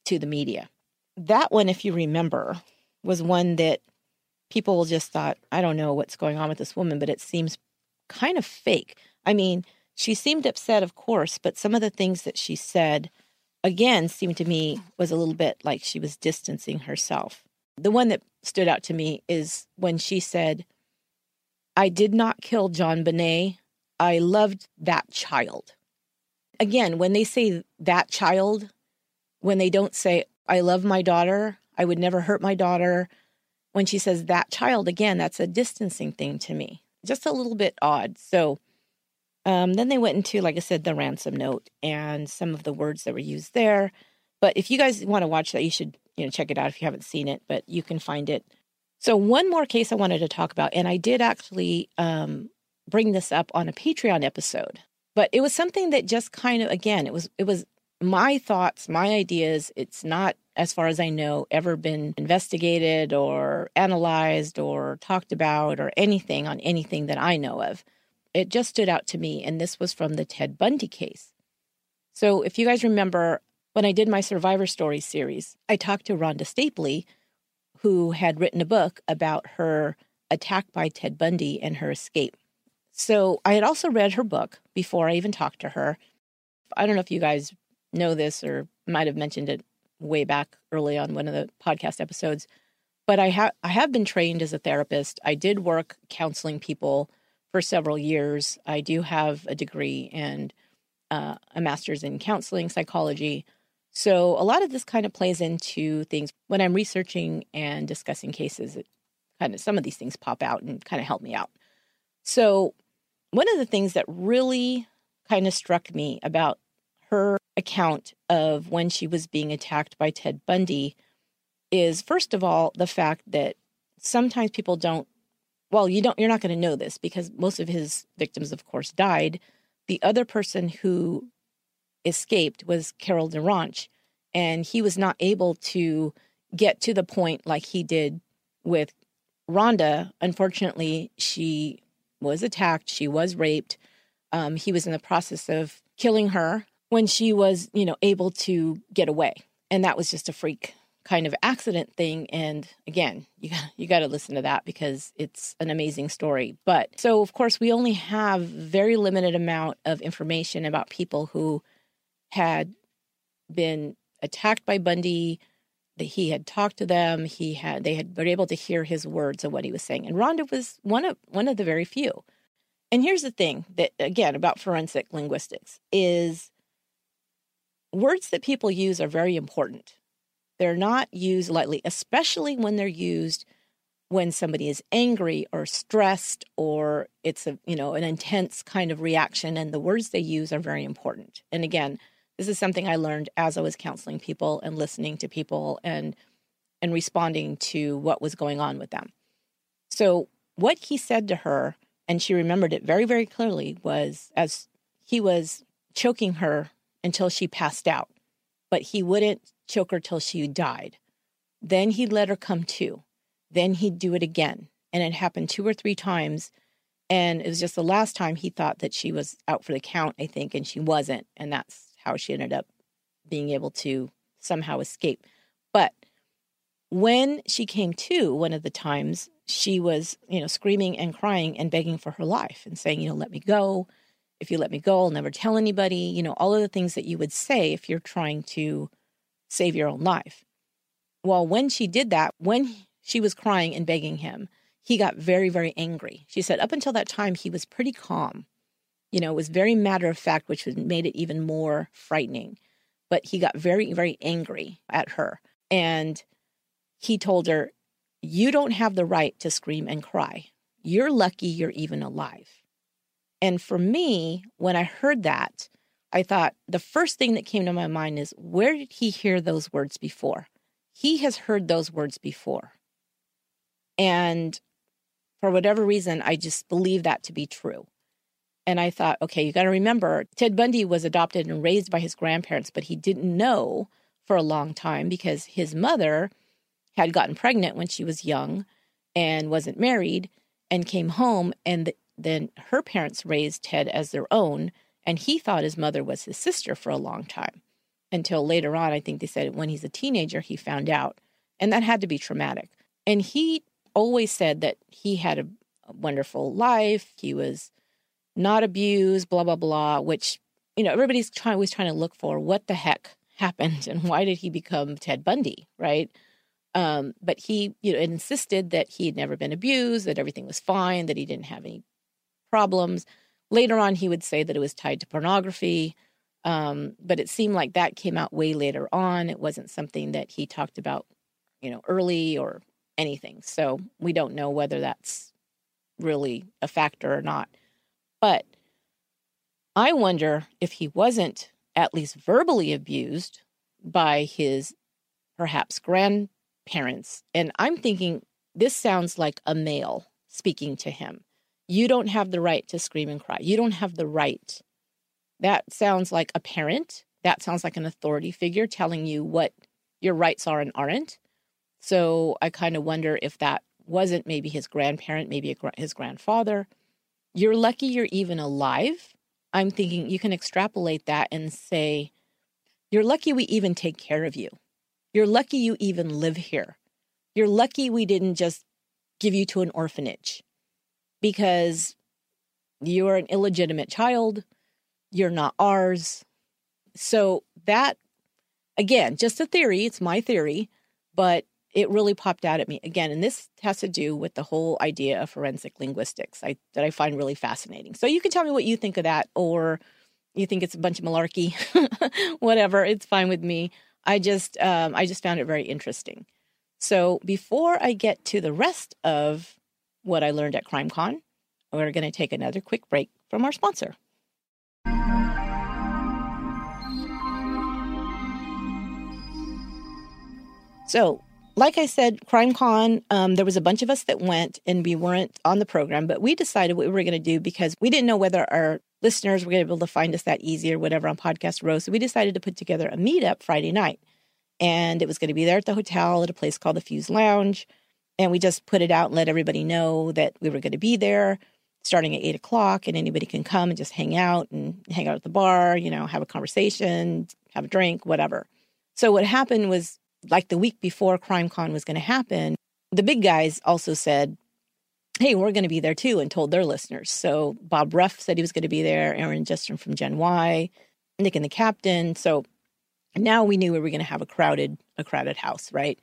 to the media. That one, if you remember, was one that people just thought, I don't know what's going on with this woman, but it seems kind of fake. I mean, she seemed upset, of course, but some of the things that she said, again, seemed to me was a little bit like she was distancing herself. The one that stood out to me is when she said, I did not kill JonBenét. I loved that child. Again, when they say that child, when they don't say, I love my daughter, I would never hurt my daughter, when she says that child, again, that's a distancing thing to me. Just a little bit odd. So um, then they went into, like I said, the ransom note and some of the words that were used there. But if you guys want to watch that, you should, you know, check it out if you haven't seen it, but you can find it. So one more case I wanted to talk about, and I did actually um, bring this up on a Patreon episode. But it was something that just kind of again, it was it was my thoughts, my ideas. It's not as far as I know ever been investigated or analyzed or talked about or anything on anything that I know of. It just stood out to me and this was from the Ted Bundy case. So if you guys remember when I did my Survivor Stories series, I talked to Rhonda Stapley who had written a book about her attack by Ted Bundy and her escape. So I had also read her book before I even talked to her. I don't know if you guys know this or might have mentioned it way back early on one of the podcast episodes, but I have I have been trained as a therapist. I did work counseling people for several years. I do have a degree and uh, a master's in counseling psychology. So a lot of this kind of plays into things when I'm researching and discussing cases. It kind of some of these things pop out and kind of help me out. So one of the things that really kind of struck me about her account of when she was being attacked by Ted Bundy is first of all the fact that sometimes people don't well you don't you're not going to know this because most of his victims of course died. The other person who escaped was Carol DaRonch and he was not able to get to the point like he did with Rhonda. Unfortunately she was attacked, she was raped. Um, he was in the process of killing her when she was, you know, able to get away. And that was just a freak kind of accident thing. And again you got you got to listen to that because it's an amazing story. But so of course we only have very limited amount of information about people who had been attacked by Bundy. That he had talked to them. He had they had been able to hear his words of what he was saying. And Rhonda was one of one of the very few. And here's the thing that again about forensic linguistics is words that people use are very important they're not used lightly, especially when they're used when somebody is angry or stressed or it's a you know an intense kind of reaction and the words they use are very important. And again, this is something I learned as I was counseling people and listening to people and and responding to what was going on with them. So what he said to her and she remembered it very very clearly was as he was choking her until she passed out but he wouldn't choke her till she died. Then he'd let her come to. Then he'd do it again. And it happened two or three times. And it was just the last time he thought that she was out for the count, I think, and she wasn't. And that's how she ended up being able to somehow escape. But when she came to one of the times, she was, you know, screaming and crying and begging for her life and saying, you know, let me go. If you let me go, I'll never tell anybody. You know, all of the things that you would say if you're trying to save your own life. Well, when she did that, when she was crying and begging him, he got very, very angry. She said up until that time, he was pretty calm. You know, it was very matter of fact, which made it even more frightening. But he got very, very angry at her. And he told her, You don't have the right to scream and cry. You're lucky you're even alive. And for me, when I heard that, I thought the first thing that came to my mind is where did he hear those words before? He has heard those words before. And for whatever reason, I just believe that to be true. And I thought, okay, you got to remember Ted Bundy was adopted and raised by his grandparents, but he didn't know for a long time because his mother had gotten pregnant when she was young and wasn't married and came home and then her parents raised Ted as their own, and he thought his mother was his sister for a long time. Until later on, I think they said when he's a teenager, he found out. And that had to be traumatic. And he always said that he had a, wonderful life. He was not abused, blah, blah, blah, which, you know, everybody's trying, always trying to look for what the heck happened and why did he become Ted Bundy, right? Um, but he, you know, insisted that he had never been abused, that everything was fine, that he didn't have any problems. Later on, he would say that it was tied to pornography, um, but it seemed like that came out way later on. It wasn't something that he talked about, you know, early or anything. So we don't know whether that's really a factor or not. But I wonder if he wasn't at least verbally abused by his perhaps grandparents. And I'm thinking this sounds like a male speaking to him. You don't have the right to scream and cry. You don't have the right. That sounds like a parent. That sounds like an authority figure telling you what your rights are and aren't. So I kind of wonder if that wasn't maybe his grandparent, maybe his grandfather. You're lucky you're even alive. I'm thinking you can extrapolate that and say, You're lucky we even take care of you. You're lucky you even live here. You're lucky we didn't just give you to an orphanage because you're an illegitimate child, you're not ours. So that again, just a theory, it's my theory, but it really popped out at me. Again and this has to do with the whole idea of forensic linguistics I, that i find really fascinating. So you can tell me what you think of that or you think it's a bunch of malarkey. Whatever it's fine with me. I just um, i just found it very interesting. So before i get to the rest of what I learned at CrimeCon. We're going to take another quick break from our sponsor. So, like I said, CrimeCon, um, there was a bunch of us that went and we weren't on the program, but we decided what we were going to do because we didn't know whether our listeners were going to be able to find us that easy or whatever on Podcast Row. So we decided to put together a meetup Friday night. And it was going to be there at the hotel at a place called the Fuse Lounge. And we just put it out and let everybody know that we were going to be there. starting at eight o'clock, and anybody can come and just hang out and hang out at the bar, you know, have a conversation, have a drink, whatever. So what happened was like the week before CrimeCon was going to happen, the big guys also said, Hey, we're going to be there too, and told their listeners. So Bob Ruff said he was going to be there, Aaron Justin from Gen Y, Nick and the Captain. So now we knew we were going to have a crowded, a crowded house, right?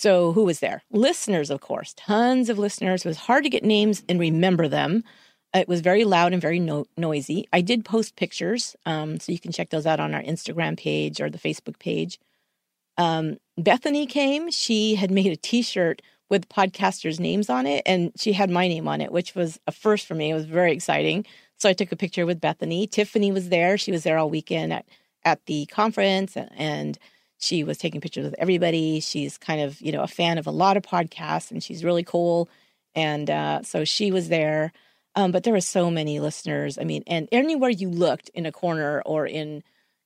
So who was there? Listeners, of course, tons of listeners. It was hard to get names and remember them. It was very loud and very no- noisy. I did post pictures, um, so you can check those out on our Instagram page or the Facebook page. Um, Bethany came. She had made a T-shirt with podcasters' names on it, and she had my name on it, which was a first for me. It was very exciting. So I took a picture with Bethany. Tiffany was there. She was there all weekend at at the conference, and she was taking pictures with everybody. She's kind of you know a fan of a lot of podcasts, and she's really cool. And uh, so she was there. Um, but there were so many listeners. I mean, and anywhere you looked in a corner or in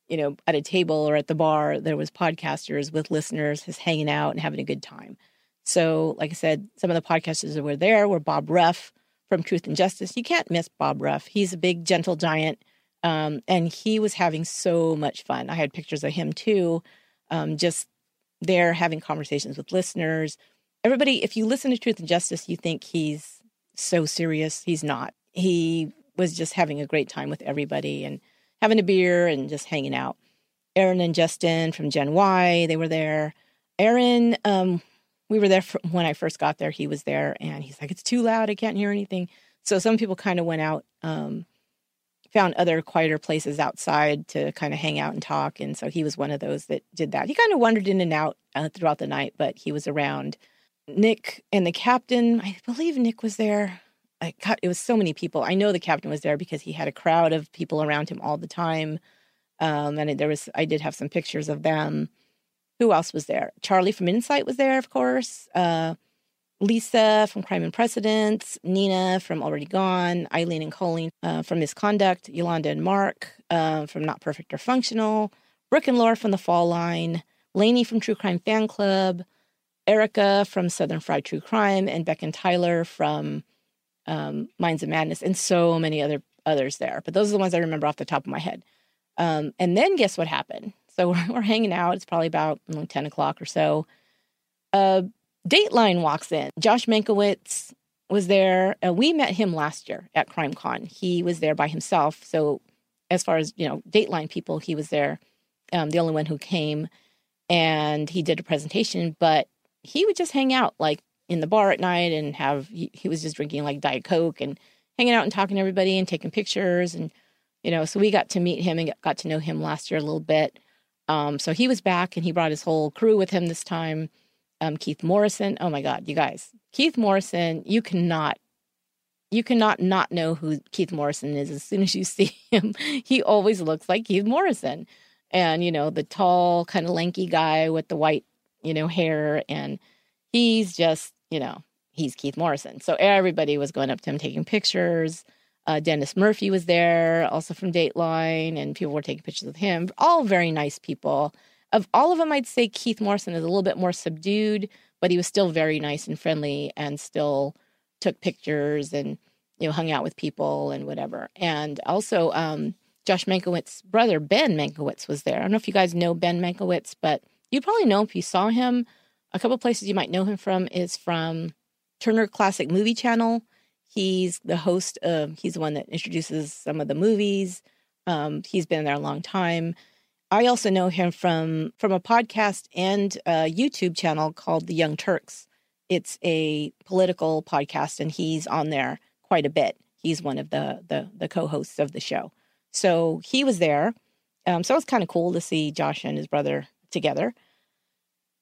you know, at a table or at the bar, there was podcasters with listeners just hanging out and having a good time. So, like I said, some of the podcasters that were there were Bob Ruff from Truth and Justice. You can't miss Bob Ruff. He's a big, gentle giant. Um, and he was having so much fun. I had pictures of him too, um, just there having conversations with listeners. Everybody, if you listen to Truth and Justice, you think he's so serious. He's not. He was just having a great time with everybody. And having a beer and just hanging out. Aaron and Justin from Gen Y, they were there. Aaron, um, we were there for, when I first got there. He was there, and he's like, "It's too loud. I can't hear anything." So some people kind of went out, um, found other quieter places outside to kind of hang out and talk. And so he was one of those that did that. He kind of wandered in and out uh, throughout the night, but he was around. Nick and the captain, I believe Nick was there. I it was so many people. I know the captain was there because he had a crowd of people around him all the time. Um, and there was, I did have some pictures of them. Who else was there? Charlie from Insight was there, of course. Uh, Lisa from Crime and Precedents, Nina from Already Gone, Eileen and Colleen uh, from Misconduct, Yolanda and Mark uh, from Not Perfect or Functional, Brooke and Laura from The Fall Line, Lainey from True Crime Fan Club, Erica from Southern Fried True Crime, and Beck and Tyler from um, Minds of Madness, and so many other others there. But those are the ones I remember off the top of my head. Um, and then guess what happened? So we're, we're hanging out. It's probably about you know, 10 o'clock or so. Uh, Dateline walks in. Josh Mankiewicz was there. Uh, we met him last year at CrimeCon. He was there by himself. So as far as, you know, Dateline people, he was there, um, the only one who came. And he did a presentation, but he would just hang out like in the bar at night and have he, he, was just drinking like diet coke and hanging out and talking to everybody and taking pictures and you know so we got to meet him and got to know him last year a little bit um, so he was back and he brought his whole crew with him this time um, keith morrison oh my god you guys keith morrison you cannot you cannot not know who keith morrison is as soon as you see him he always looks like keith morrison and you know the tall kind of lanky guy with the white you know hair and he's just you know, he's Keith Morrison. So everybody was going up to him taking pictures. Uh, Dennis Murphy was there, also from Dateline, and people were taking pictures with him. All very nice people. Of all of them, I'd say Keith Morrison is a little bit more subdued, but he was still very nice and friendly and still took pictures and, you know, hung out with people and whatever. And also, um, Josh Mankiewicz's brother, Ben Mankiewicz, was there. I don't know if you guys know Ben Mankiewicz, but you'd probably know if you saw him a couple places you might know him from is from Turner Classic Movie Channel. He's the host of, he's the one that introduces some of the movies. Um, he's been there a long time. I also know him from from a podcast and a YouTube channel called The Young Turks. It's a political podcast, and he's on there quite a bit. He's one of the the, the co-hosts of the show. So he was there. Um, so it was kind of cool to see Josh and his brother together.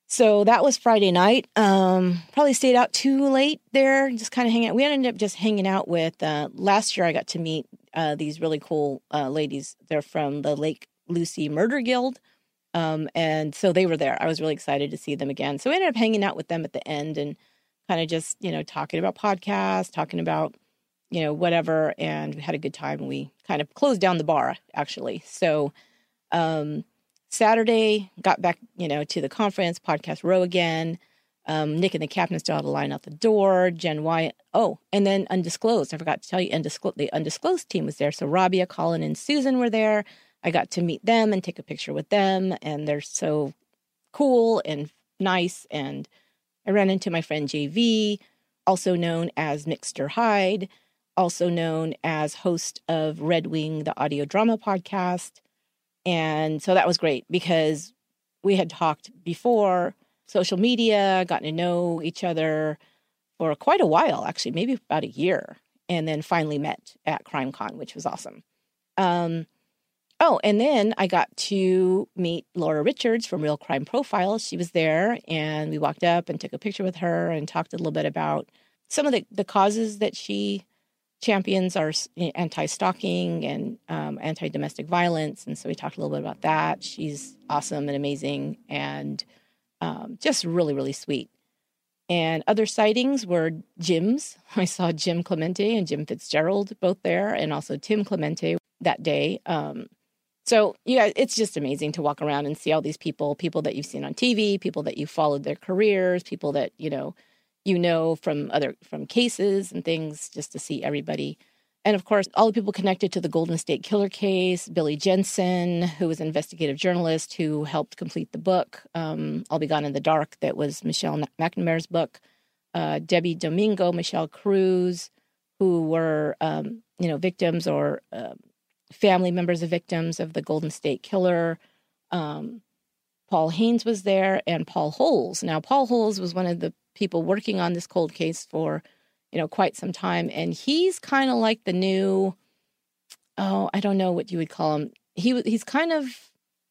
So that was Friday night. Um, probably stayed out too late there, just kind of hanging out. We ended up just hanging out with, uh, last year I got to meet uh, these really cool uh, ladies. They're from the Lake Lucy Murder Guild. Um, and so they were there. I was really excited to see them again. So we ended up hanging out with them at the end and kind of just, you know, talking about podcasts, talking about, you know, whatever. And we had a good time. We kind of closed down the bar, actually. So, um, Saturday, got back, you know, to the conference, podcast row again. Um, Nick and the captain still had a line out the door. Jen Wyatt. Oh, and then Undisclosed. I forgot to tell you, Undisclosed, the Undisclosed team was there. So Rabia, Colin, and Susan were there. I got to meet them and take a picture with them. And they're so cool and nice. And I ran into my friend JV, also known as Mixter Hyde, also known as host of Red Wing, the audio drama podcast. And so that was great because we had talked before social media, gotten to know each other for quite a while, actually, maybe about a year, and then finally met at CrimeCon, which was awesome. Um, oh, and then I got to meet Laura Richards from Real Crime Profile. She was there, and we walked up and took a picture with her and talked a little bit about some of the, the causes that she champions are anti-stalking and um, anti-domestic violence and so we talked a little bit about that. She's awesome and amazing and um, just really really sweet. And other sightings were jim's. I saw jim clemente and jim fitzgerald both there and also tim clemente that day. Um, so yeah it's just amazing to walk around and see all these people people that you've seen on tv people that you followed their careers people that you know you know from other from cases and things just to see everybody. And of course all the people connected to the golden state killer case billy jensen who was an investigative journalist who helped complete the book um, i'll be gone in the dark that was michelle mcnamara's book uh, debbie domingo michelle cruz who were um, you know victims or uh, family members of victims of the golden state killer um, paul haynes was there and paul holes now paul holes was one of the people working on this cold case for, you know, quite some time. And he's kind of like the new, oh, I don't know what you would call him. He he's kind of,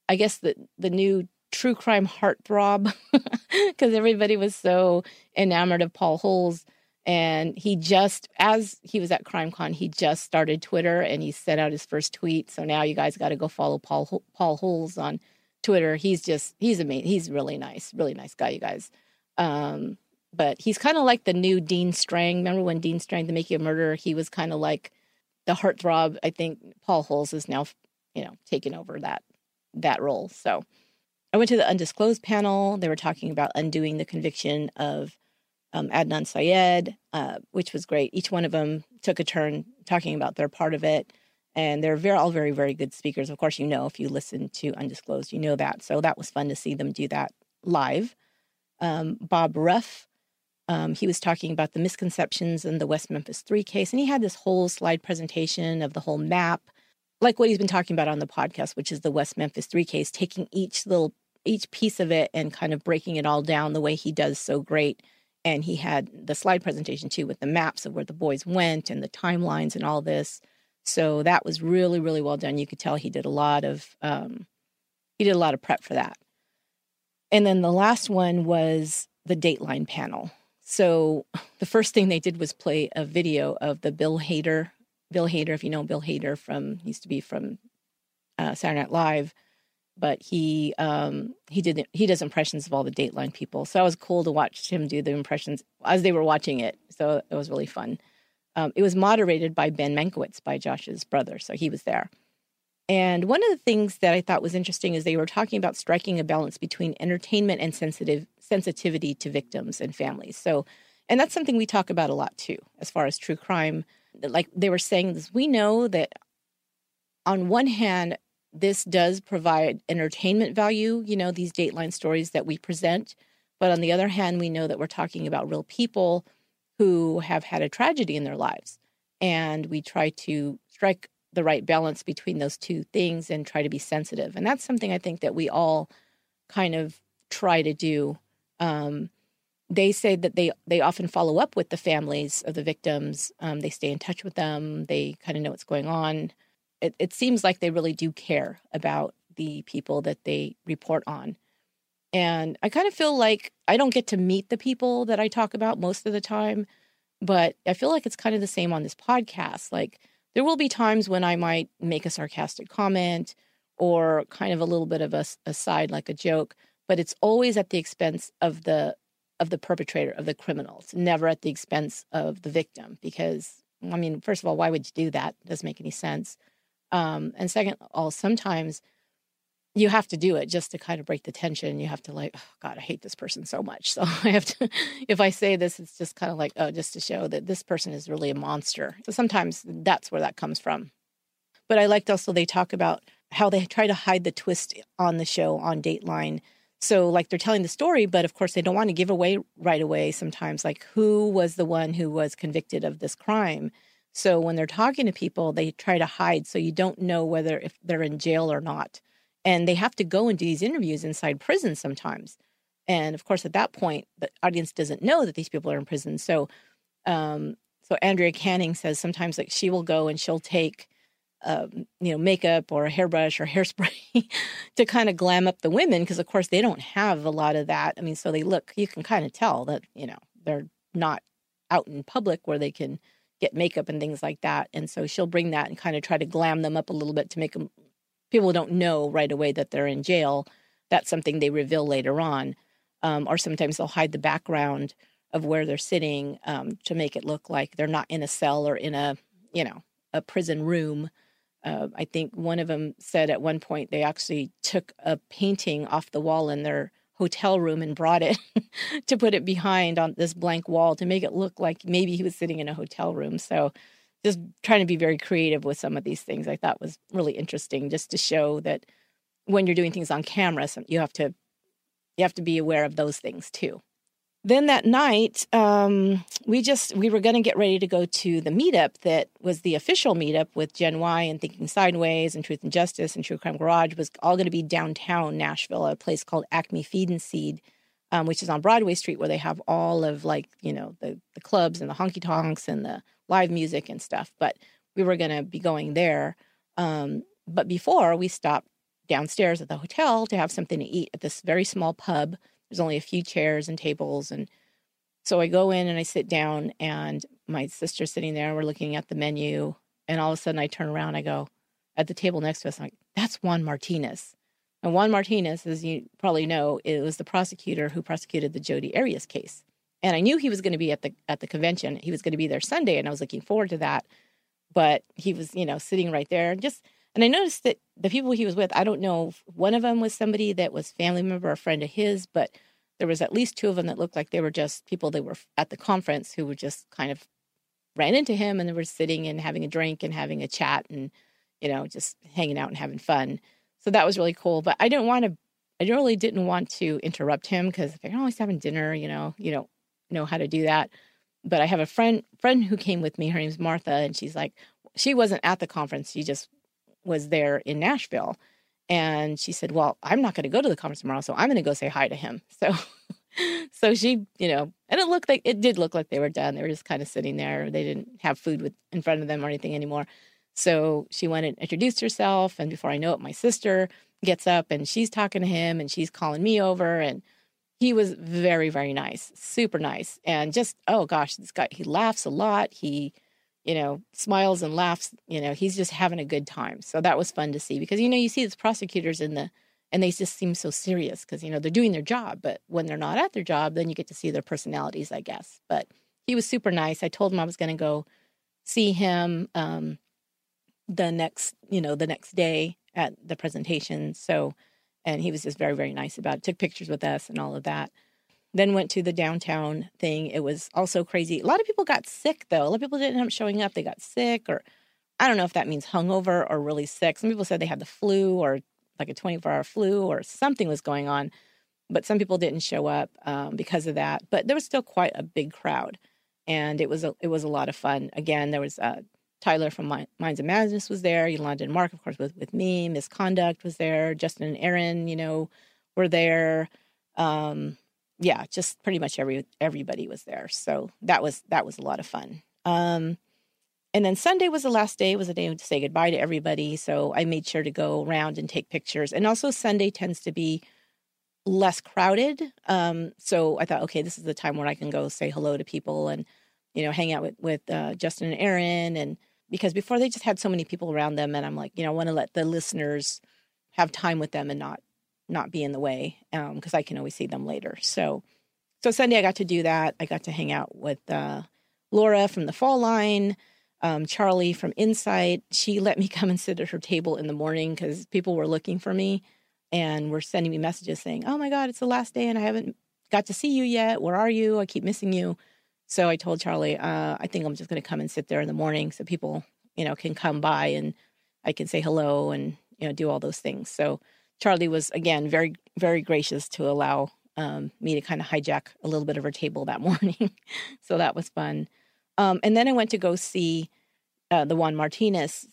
I guess the the new true crime heartthrob because everybody was so enamored of Paul Holes. And he just, as he was at CrimeCon, he just started Twitter and he sent out his first tweet. So now you guys got to go follow Paul Paul Holes on Twitter. He's just, he's amazing. He's really nice, really nice guy, you guys. Um, but he's kind of like the new Dean Strang. Remember when Dean Strang, The Making of Murder, he was kind of like the heartthrob. I think Paul Holes is now, you know, taking over that that role. So I went to the undisclosed panel. They were talking about undoing the conviction of um, Adnan Syed, uh, which was great. Each one of them took a turn talking about their part of it. And they're very, all very, very good speakers. Of course, you know, if you listen to Undisclosed, you know that. So that was fun to see them do that live. Um, Bob Ruff um, he was talking about the misconceptions in the West Memphis 3 case, and he had this whole slide presentation of the whole map, like what he's been talking about on the podcast, which is the West Memphis 3 case, taking each little each piece of it and kind of breaking it all down the way he does so great. And he had the slide presentation too with the maps of where the boys went and the timelines and all this. So that was really, really well done. You could tell he did a lot of um, he did a lot of prep for that. And then the last one was the Dateline panel. So the first thing they did was play a video of the Bill Hader. Bill Hader, if you know Bill Hader from used to be from uh, Saturday Night Live, but he um, he did he does impressions of all the Dateline people. So it was cool to watch him do the impressions as they were watching it. So it was really fun. Um, it was moderated by Ben Mankiewicz, by Josh's brother, so he was there. And one of the things that I thought was interesting is they were talking about striking a balance between entertainment and sensitive sensitivity to victims and families. So, and that's something we talk about a lot too, as far as true crime. Like they were saying, this, we know that on one hand, this does provide entertainment value, you know, these Dateline stories that we present. But on the other hand, we know that we're talking about real people who have had a tragedy in their lives. And we try to strike the right balance between those two things and try to be sensitive. And that's something I think that we all kind of try to do um, they say that they they often follow up with the families of the victims. Um, they stay in touch with them. They kind of know what's going on. It, it seems like they really do care about the people that they report on. And I kind of feel like I don't get to meet the people that I talk about most of the time, but I feel like it's kind of the same on this podcast. Like there will be times when I might make a sarcastic comment or kind of a little bit of a aside, like a joke but it's always at the expense of the of the perpetrator of the criminals never at the expense of the victim because i mean first of all why would you do that it doesn't make any sense um, and second all sometimes you have to do it just to kind of break the tension. You have to like, oh God, I hate this person so much. So I have to, if I say this, it's just kind of like, oh, just to show that this person is really a monster. So sometimes that's where that comes from. But I liked also they talk about how they try to hide the twist on the show on Dateline. So like they're telling the story, but of course they don't want to give away right away sometimes, like who was the one who was convicted of this crime. So when they're talking to people, they try to hide so you don't know whether if they're in jail or not and they have to go and do these interviews inside prison sometimes and of course at that point the audience doesn't know that these people are in prison so um so andrea canning says sometimes like she will go and she'll take um, you know makeup or a hairbrush or hairspray to kind of glam up the women because of course they don't have a lot of that. I mean so they look you can kind of tell that you know they're not out in public where they can get makeup and things like that and so she'll bring that and kind of try to glam them up a little bit to make them people don't know right away that they're in jail. That's something they reveal later on. Um, or sometimes they'll hide the background of where they're sitting um, to make it look like they're not in a cell or in a, you know, a prison room. Uh, I think one of them said at one point they actually took a painting off the wall in their hotel room and brought it to put it behind on this blank wall to make it look like maybe he was sitting in a hotel room. So just trying to be very creative with some of these things I thought was really interesting just to show that when you're doing things on camera, you have to you have to be aware of those things too. Then that night, um, we just we were going to get ready to go to the meetup that was the official meetup with Gen Y and Thinking Sideways and Truth and Justice and True Crime Garage was all going to be downtown Nashville, at a place called Acme Feed and Seed, um, which is on Broadway Street, where they have all of like you know the the clubs and the honky tonks and the live music and stuff. But we were going to be going there. Um, but before we stopped downstairs at the hotel to have something to eat at this very small pub. There's only a few chairs and tables. And so I go in and I sit down, and my sister's sitting there. and We're looking at the menu. And all of a sudden, I turn around. I go at the table next to us. I'm like, that's Juan Martinez. And Juan Martinez, as you probably know, it was the prosecutor who prosecuted the Jodi Arias case and I knew he was going to be at the at the convention. He was going to be there Sunday, and I was looking forward to that. But he was, you know, sitting right there, just and I noticed that the people he was with, I don't know, one of them was somebody that was family member, or friend of his, but there was at least two of them that looked like they were just people that were at the conference who were just kind of ran into him and they were sitting and having a drink and having a chat and you know just hanging out and having fun. So that was really cool. But I didn't want to. I really didn't want to interrupt him because if they're always having dinner. You know, you don't know how to do that. But I have a friend friend who came with me. Her name's Martha, and she's like, she wasn't at the conference. She just was there in Nashville, and she said, "Well, I'm not going to go to the conference tomorrow, so I'm going to go say hi to him." So, so she, you know, and it looked like it did look like they were done. They were just kind of sitting there. They didn't have food with in front of them or anything anymore. So she went and introduced herself, and before I know it, my sister gets up and she's talking to him, and she's calling me over, and he was very very nice super nice and just oh gosh this guy he laughs a lot he you know smiles and laughs you know he's just having a good time so that was fun to see because you know you see these prosecutors in the and they just seem so serious because you know they're doing their job but when they're not at their job then you get to see their personalities i guess but he was super nice i told him i was going to go see him um the next you know the next day at the presentation so and he was just very, very nice about it. Took pictures with us and all of that. Then went to the downtown thing. It was also crazy. A lot of people got sick though. A lot of people didn't end up showing up. They got sick, or I don't know if that means hungover or really sick. Some people said they had the flu or like a 24 hour flu or something was going on. But some people didn't show up um, because of that. But there was still quite a big crowd, and it was a, it was a lot of fun. Again, there was uh, Tyler from Minds of Madness was there. Yolanda and Mark, of course, with, with me. Misconduct was there. Justin and Aaron, you know, were there. Um, yeah, just pretty much every everybody was there. So that was that was a lot of fun. Um, and then Sunday was the last day. Was a day to say goodbye to everybody. So I made sure to go around and take pictures. And also Sunday tends to be less crowded. Um, so I thought, okay, this is the time where I can go say hello to people and you know hang out with with uh, Justin and Aaron and because before they just had so many people around them and i'm like you know i want to let the listeners have time with them and not not be in the way because um, i can always see them later so so sunday i got to do that i got to hang out with uh, laura from the fall line um, charlie from insight she let me come and sit at her table in the morning because people were looking for me and were sending me messages saying, "Oh my God, it's the last day, and I haven't got to see you yet. Where are you? I keep missing you." So I told Charlie, uh, "I think I'm just going to come and sit there in the morning so people, you know, can come by and I can say hello and you know do all those things." So Charlie was again very very gracious to allow um, me to kind of hijack a little bit of her table that morning. so that was fun. Um, and then I went to go see uh, the Juan Martinez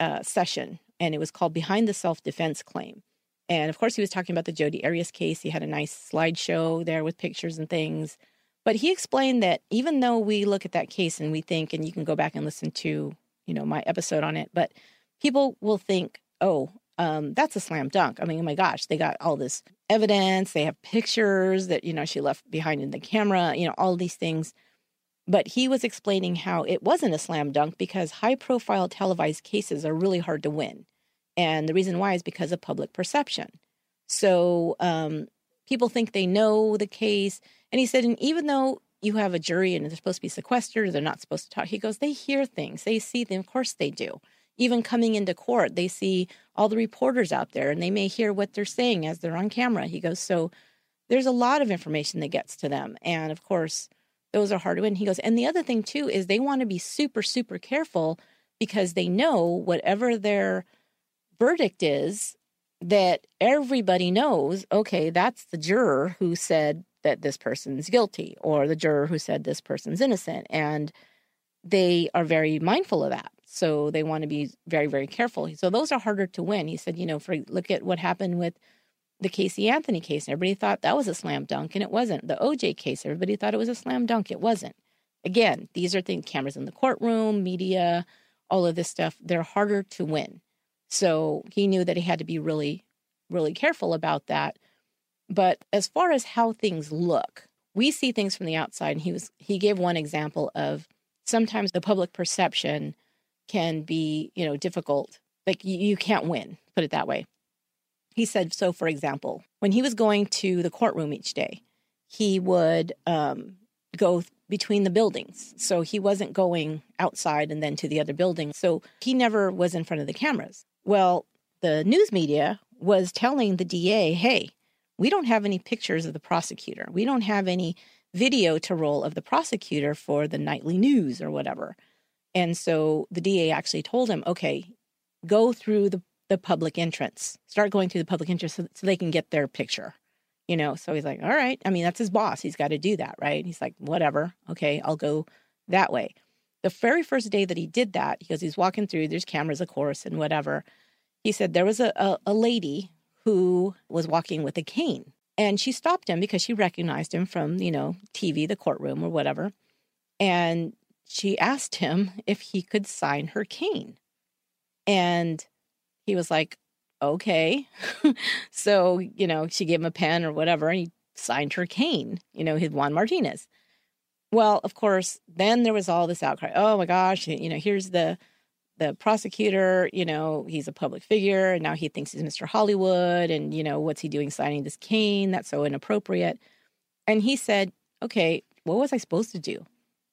uh, session, and it was called Behind the Self Defense Claim. And of course, he was talking about the Jodi Arias case. He had a nice slideshow there with pictures and things. But he explained that even though we look at that case and we think, and you can go back and listen to, you know, my episode on it, but people will think, oh, um, that's a slam dunk. I mean, oh my gosh, they got all this evidence. They have pictures that, you know, she left behind in the camera, you know, all these things. But he was explaining how it wasn't a slam dunk because high profile televised cases are really hard to win. And the reason why is because of public perception. So um, people think they know the case. And he said, and even though you have a jury and they're supposed to be sequestered, they're not supposed to talk, he goes, they hear things, they see them. Of course they do even coming into court, they see all the reporters out there and they may hear what they're saying as they're on camera. He goes, So there's a lot of information that gets to them. And of course, those are hard to win. He goes, And the other thing too is they want to be super, super careful because they know whatever their verdict is, that everybody knows, okay, that's the juror who said that this person's guilty or the juror who said this person's innocent. And they are very mindful of that. So they want to be very, very careful. So those are harder to win. He said, you know, for look at what happened with the Casey Anthony case. Everybody thought that was a slam dunk, and it wasn't. The OJ case, everybody thought it was a slam dunk. It wasn't. Again, these are things cameras in the courtroom, media, all of this stuff. They're harder to win. So he knew that he had to be really, really careful about that. But as far as how things look, we see things from the outside. And he was he gave one example of sometimes the public perception can be, you know, difficult. Like you, you can't win, put it that way. He said, so for example, when he was going to the courtroom each day, he would um, go between the buildings. So he wasn't going outside and then to the other building. So he never was in front of the cameras. Well, the news media was telling the DA, hey, we don't have any pictures of the prosecutor. We don't have any video to roll of the prosecutor for the nightly news or whatever. And so the DA actually told him, okay, go through the, the public entrance, start going through the public entrance so, so they can get their picture. You know, so he's like, all right. I mean, that's his boss. He's got to do that, right? He's like, whatever. Okay, I'll go that way. The very first day that he did that, because he's walking through, there's cameras, of course, and whatever. He said there was a, a, a lady who was walking with a cane. And she stopped him because she recognized him from, you know, TV, the courtroom, or whatever. And she asked him if he could sign her cane. And he was like, okay. so, you know, she gave him a pen or whatever, and he signed her cane, you know, his Juan Martinez. Well, of course, then there was all this outcry. Oh my gosh, you know, here's the the prosecutor, you know, he's a public figure, and now he thinks he's Mr. Hollywood, and you know, what's he doing signing this cane? That's so inappropriate. And he said, Okay, what was I supposed to do?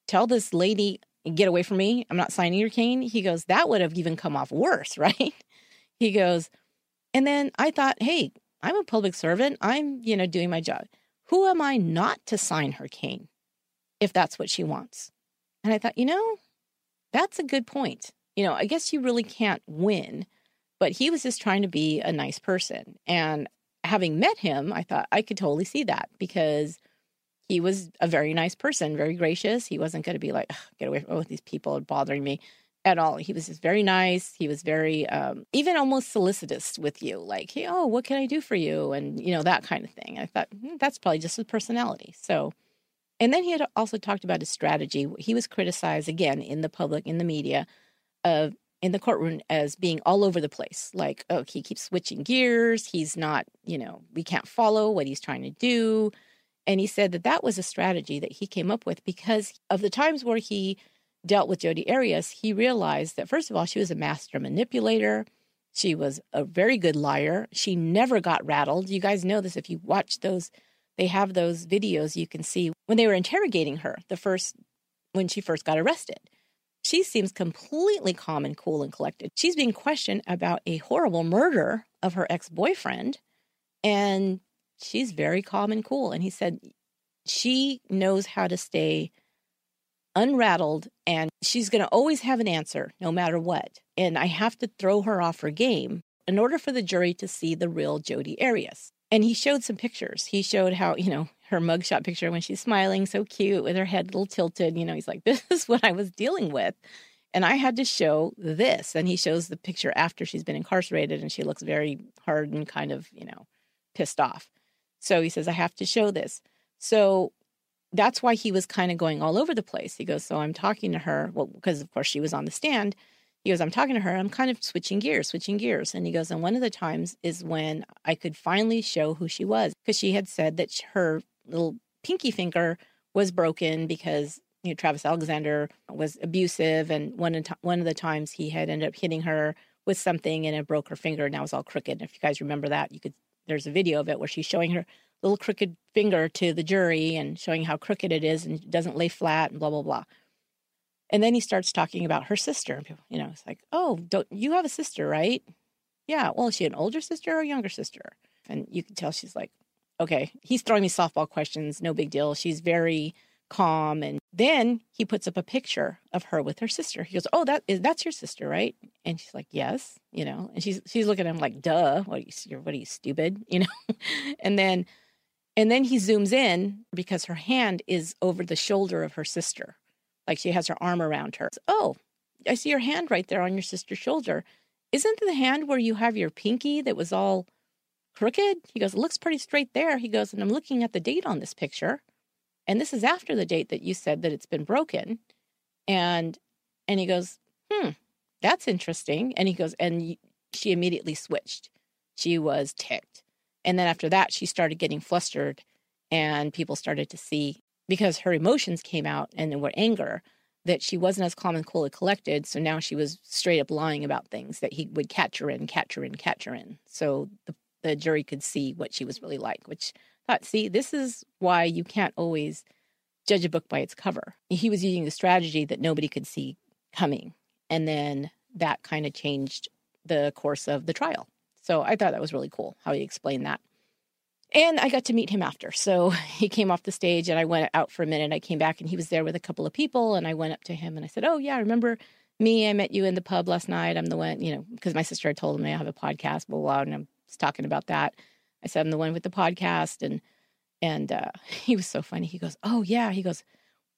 Tell this lady, get away from me. I'm not signing your cane. He goes, that would have even come off worse, right? He goes, and then I thought, hey, I'm a public servant. I'm, you know, doing my job. Who am I not to sign her cane if that's what she wants? And I thought, you know, that's a good point. You know, I guess you really can't win, but he was just trying to be a nice person. And having met him, I thought I could totally see that because he was a very nice person, very gracious. He wasn't going to be like, get away from oh, these people bothering me at all. He was just very nice. He was very, um, even almost solicitous with you, like, hey, oh, what can I do for you? And, you know, that kind of thing. I thought hmm, that's probably just his personality. So, and then he had also talked about his strategy. He was criticized again in the public, in the media, of in the courtroom as being all over the place. Like, oh, he keeps switching gears. He's not, you know, we can't follow what he's trying to do. And he said that that was a strategy that he came up with because of the times where he dealt with Jodi Arias, he realized that, first of all, she was a master manipulator. She was a very good liar. She never got rattled. You guys know this if you watch those, they have those videos you can see when they were interrogating her, the first, when she first got arrested. She seems completely calm and cool and collected. She's being questioned about a horrible murder of her ex boyfriend And she's very calm and cool. And he said she knows how to stay unrattled and she's going to always have an answer no matter what. And I have to throw her off her game in order for the jury to see the real Jodi Arias. And he showed some pictures. He showed how, you know, her mugshot picture when she's smiling, so cute with her head a little tilted. You know, he's like, this is what I was dealing with. And I had to show this. And he shows the picture after she's been incarcerated and she looks very hard and kind of, you know, pissed off. So he says, I have to show this. So that's why he was kind of going all over the place. He goes, So I'm talking to her. Well, because of course she was on the stand. He goes, I'm talking to her. I'm kind of switching gears, switching gears. And he goes, And one of the times is when I could finally show who she was because she had said that her little pinky finger was broken because you know, Travis Alexander was abusive. And one of, one of the times he had ended up hitting her with something and it broke her finger. And now it's all crooked. If you guys remember that, you could, there's a video of it where she's showing her little crooked finger to the jury and showing how crooked it is and doesn't lay flat and blah, blah, blah. And then he starts talking about her sister. And people, you know, it's like, oh, don't you have a sister, right? Yeah. Well, is she an older sister or a younger sister? And you can tell she's like, okay, he's throwing me softball questions. No big deal. She's very calm. And then he puts up a picture of her with her sister. He goes, "Oh, that is that's your sister, right?" And she's like, "Yes," you know. And she's she's looking at him like, "Duh, what are you? What are you stupid?" You know. and then and then he zooms in because her hand is over the shoulder of her sister. Like she has her arm around her. Oh, I see your hand right there on your sister's shoulder. Isn't the hand where you have your pinky that was all crooked? He goes, It looks pretty straight there. He goes, And I'm looking at the date on this picture. And this is after the date that you said that it's been broken. And and he goes, Hmm, that's interesting. And he goes, and she immediately switched. She was ticked. And then after that, she started getting flustered, and people started to see because her emotions came out and there were anger that she wasn't as calm and cool and collected. So now she was straight up lying about things that he would catch her in, catch her in, catch her in. So the, the jury could see what she was really like, which I thought, see, this is why you can't always judge a book by its cover. He was using the strategy that nobody could see coming. And then that kind of changed the course of the trial. So I thought that was really cool how he explained that. And I got to meet him after. So he came off the stage and I went out for a minute. I came back and he was there with a couple of people. And I went up to him and I said, Oh, yeah, I remember me? I met you in the pub last night. I'm the one, you know, because my sister had told him I have a podcast, blah, blah, and I was talking about that. I said, I'm the one with the podcast. And, and uh, he was so funny. He goes, Oh, yeah. He goes,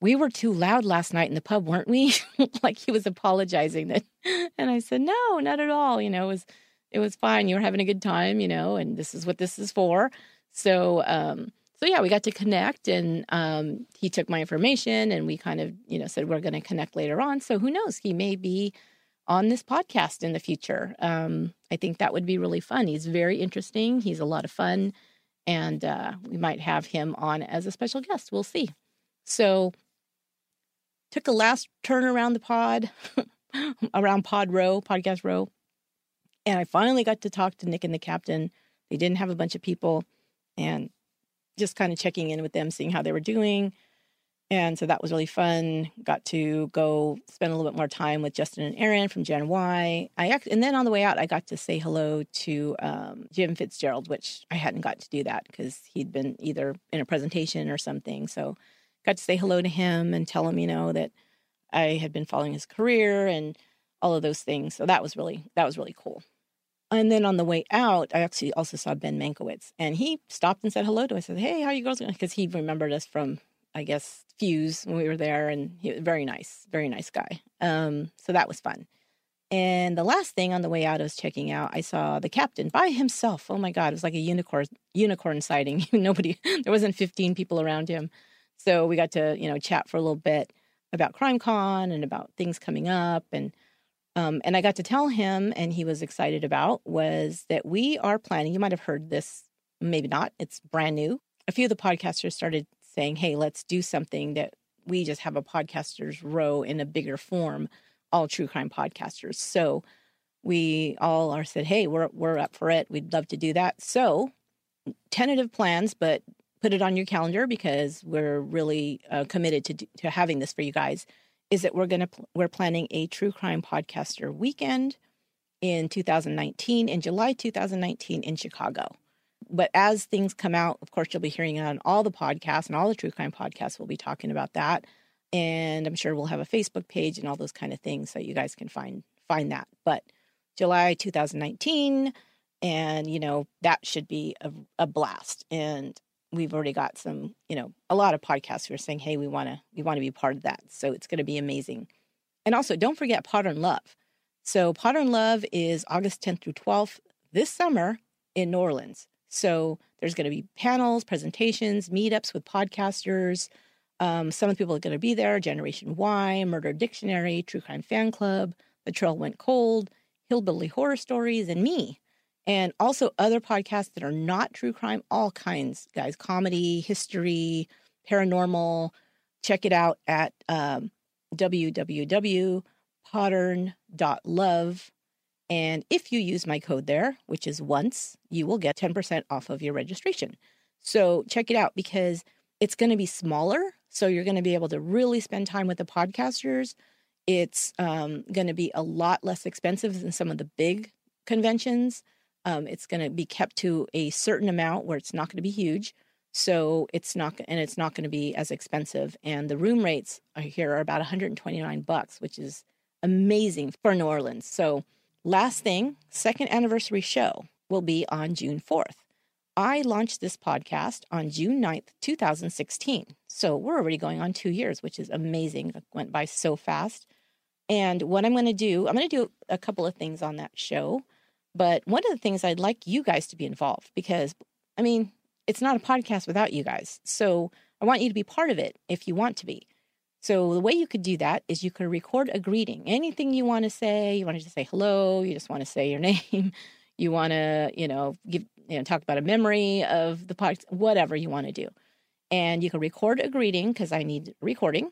we were too loud last night in the pub, weren't we? like he was apologizing that. And I said, no, not at all. You know, it was, it was fine. You were having a good time, you know, and this is what this is for. So, um, so yeah, we got to connect and um, he took my information and we kind of, you know, said we're going to connect later on. So who knows? He may be on this podcast in the future. Um, I think that would be really fun. He's very interesting. He's a lot of fun. And uh, we might have him on as a special guest. We'll see. So, took a last turn around the pod, around Pod Row, Podcast Row. And I finally got to talk to Nick and the captain. They didn't have a bunch of people and just kind of checking in with them, seeing how they were doing. And so that was really fun. Got to go spend a little bit more time with Justin and Aaron from Gen Y. I and then on the way out, I got to say hello to um, Jim Fitzgerald, which I hadn't got to do that because he'd been either in a presentation or something. So got to say hello to him and tell him, you know, that I had been following his career and all of those things. So that was really that was really cool. And then on the way out, I actually also saw Ben Mankiewicz, and he stopped and said hello to us. I said, "Hey, how you girls?" Because he remembered us from, I guess, Fuse when we were there, and he was very nice, very nice guy. Um, so that was fun. And the last thing on the way out, I was checking out. I saw the captain by himself. Oh my god, it was like a unicorn unicorn sighting. Nobody, there wasn't fifteen people around him. So we got to you know chat for a little bit about CrimeCon and about things coming up and um, and I got to tell him, and he was excited about, was that we are planning. You might have heard this, maybe not. It's brand new. A few of the podcasters started saying, "Hey, let's do something that we just have a podcasters row in a bigger form, all true crime podcasters." So we all are said, "Hey, we're we're up for it. We'd love to do that." So tentative plans, but put it on your calendar because we're really uh, committed to to having this for you guys is that we're going to we're planning a true crime podcaster weekend in 2019 in July 2019 in Chicago. But as things come out, of course, you'll be hearing on all the podcasts and all the true crime podcasts. We'll be talking about that, and I'm sure we'll have a Facebook page and all those kind of things so you guys can find find that. But July 2019, and you know that should be a, a blast. And we've already got some, you know, a lot of podcasts who are saying, "Hey, we want to we want to be part of that." So it's going to be amazing. And also, don't forget Potter and Love. So Potter and Love is August 10th through 12th this summer in New Orleans. So there's going to be panels, presentations, meetups with podcasters. Um, some of the people are going to be there Generation Y, Murder Dictionary, True Crime Fan Club, The Trail Went Cold, Hillbilly Horror Stories, and me. And also other podcasts that are not true crime, all kinds, guys comedy, history, paranormal. Check it out at um, www.pattern.love and if you use my code there, which is once, you will get 10% off of your registration. So check it out because it's going to be smaller. So you're going to be able to really spend time with the podcasters. It's um, going to be a lot less expensive than some of the big conventions. Um, it's going to be kept to a certain amount where it's not going to be huge. So it's not, and it's not going to be as expensive. And the room rates here are about 129 bucks, which is amazing for New Orleans. So Last thing, second anniversary show will be on June 4th. I launched this podcast on June 9th, 2016. So we're already going on two years, which is amazing. It went by so fast. And what I'm going to do, I'm going to do a couple of things on that show. But one of the things I'd like you guys to be involved because, I mean, it's not a podcast without you guys. So I want you to be part of it if you want to be. So the way you could do that is you could record a greeting. Anything you want to say, you want to just say hello, you just want to say your name, you want to, you know, give you know, talk about a memory of the podcast, whatever you want to do. And you can record a greeting because I need recording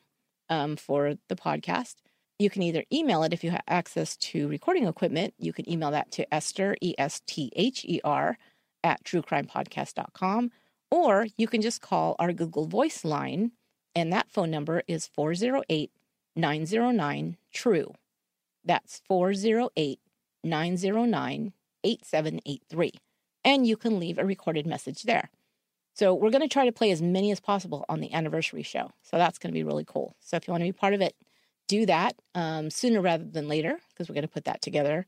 um, for the podcast. You can either email it if you have access to recording equipment. You can email that to Esther, E S T H E R, at truecrimepodcast.com. Or you can just call our Google Voice line and that phone number is 408 909 TRUE. That's 408 909 8783. And you can leave a recorded message there. So we're going to try to play as many as possible on the anniversary show. So that's going to be really cool. So if you want to be part of it, do that um, sooner rather than later because we're going to put that together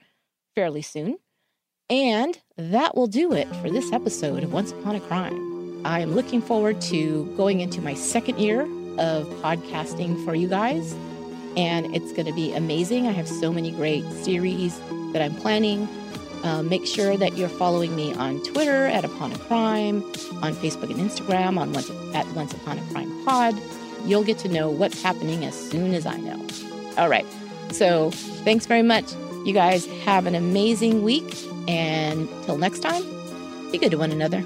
fairly soon. And that will do it for this episode of Once Upon a Crime. I am looking forward to going into my second year of podcasting for you guys. And it's going to be amazing. I have so many great series that I'm planning. Uh, make sure that you're following me on Twitter at Upon a Crime, on Facebook and Instagram on Once, at Once Upon a Crime Pod. You'll get to know what's happening as soon as I know. All right. So thanks very much. You guys have an amazing week. And till next time, be good to one another.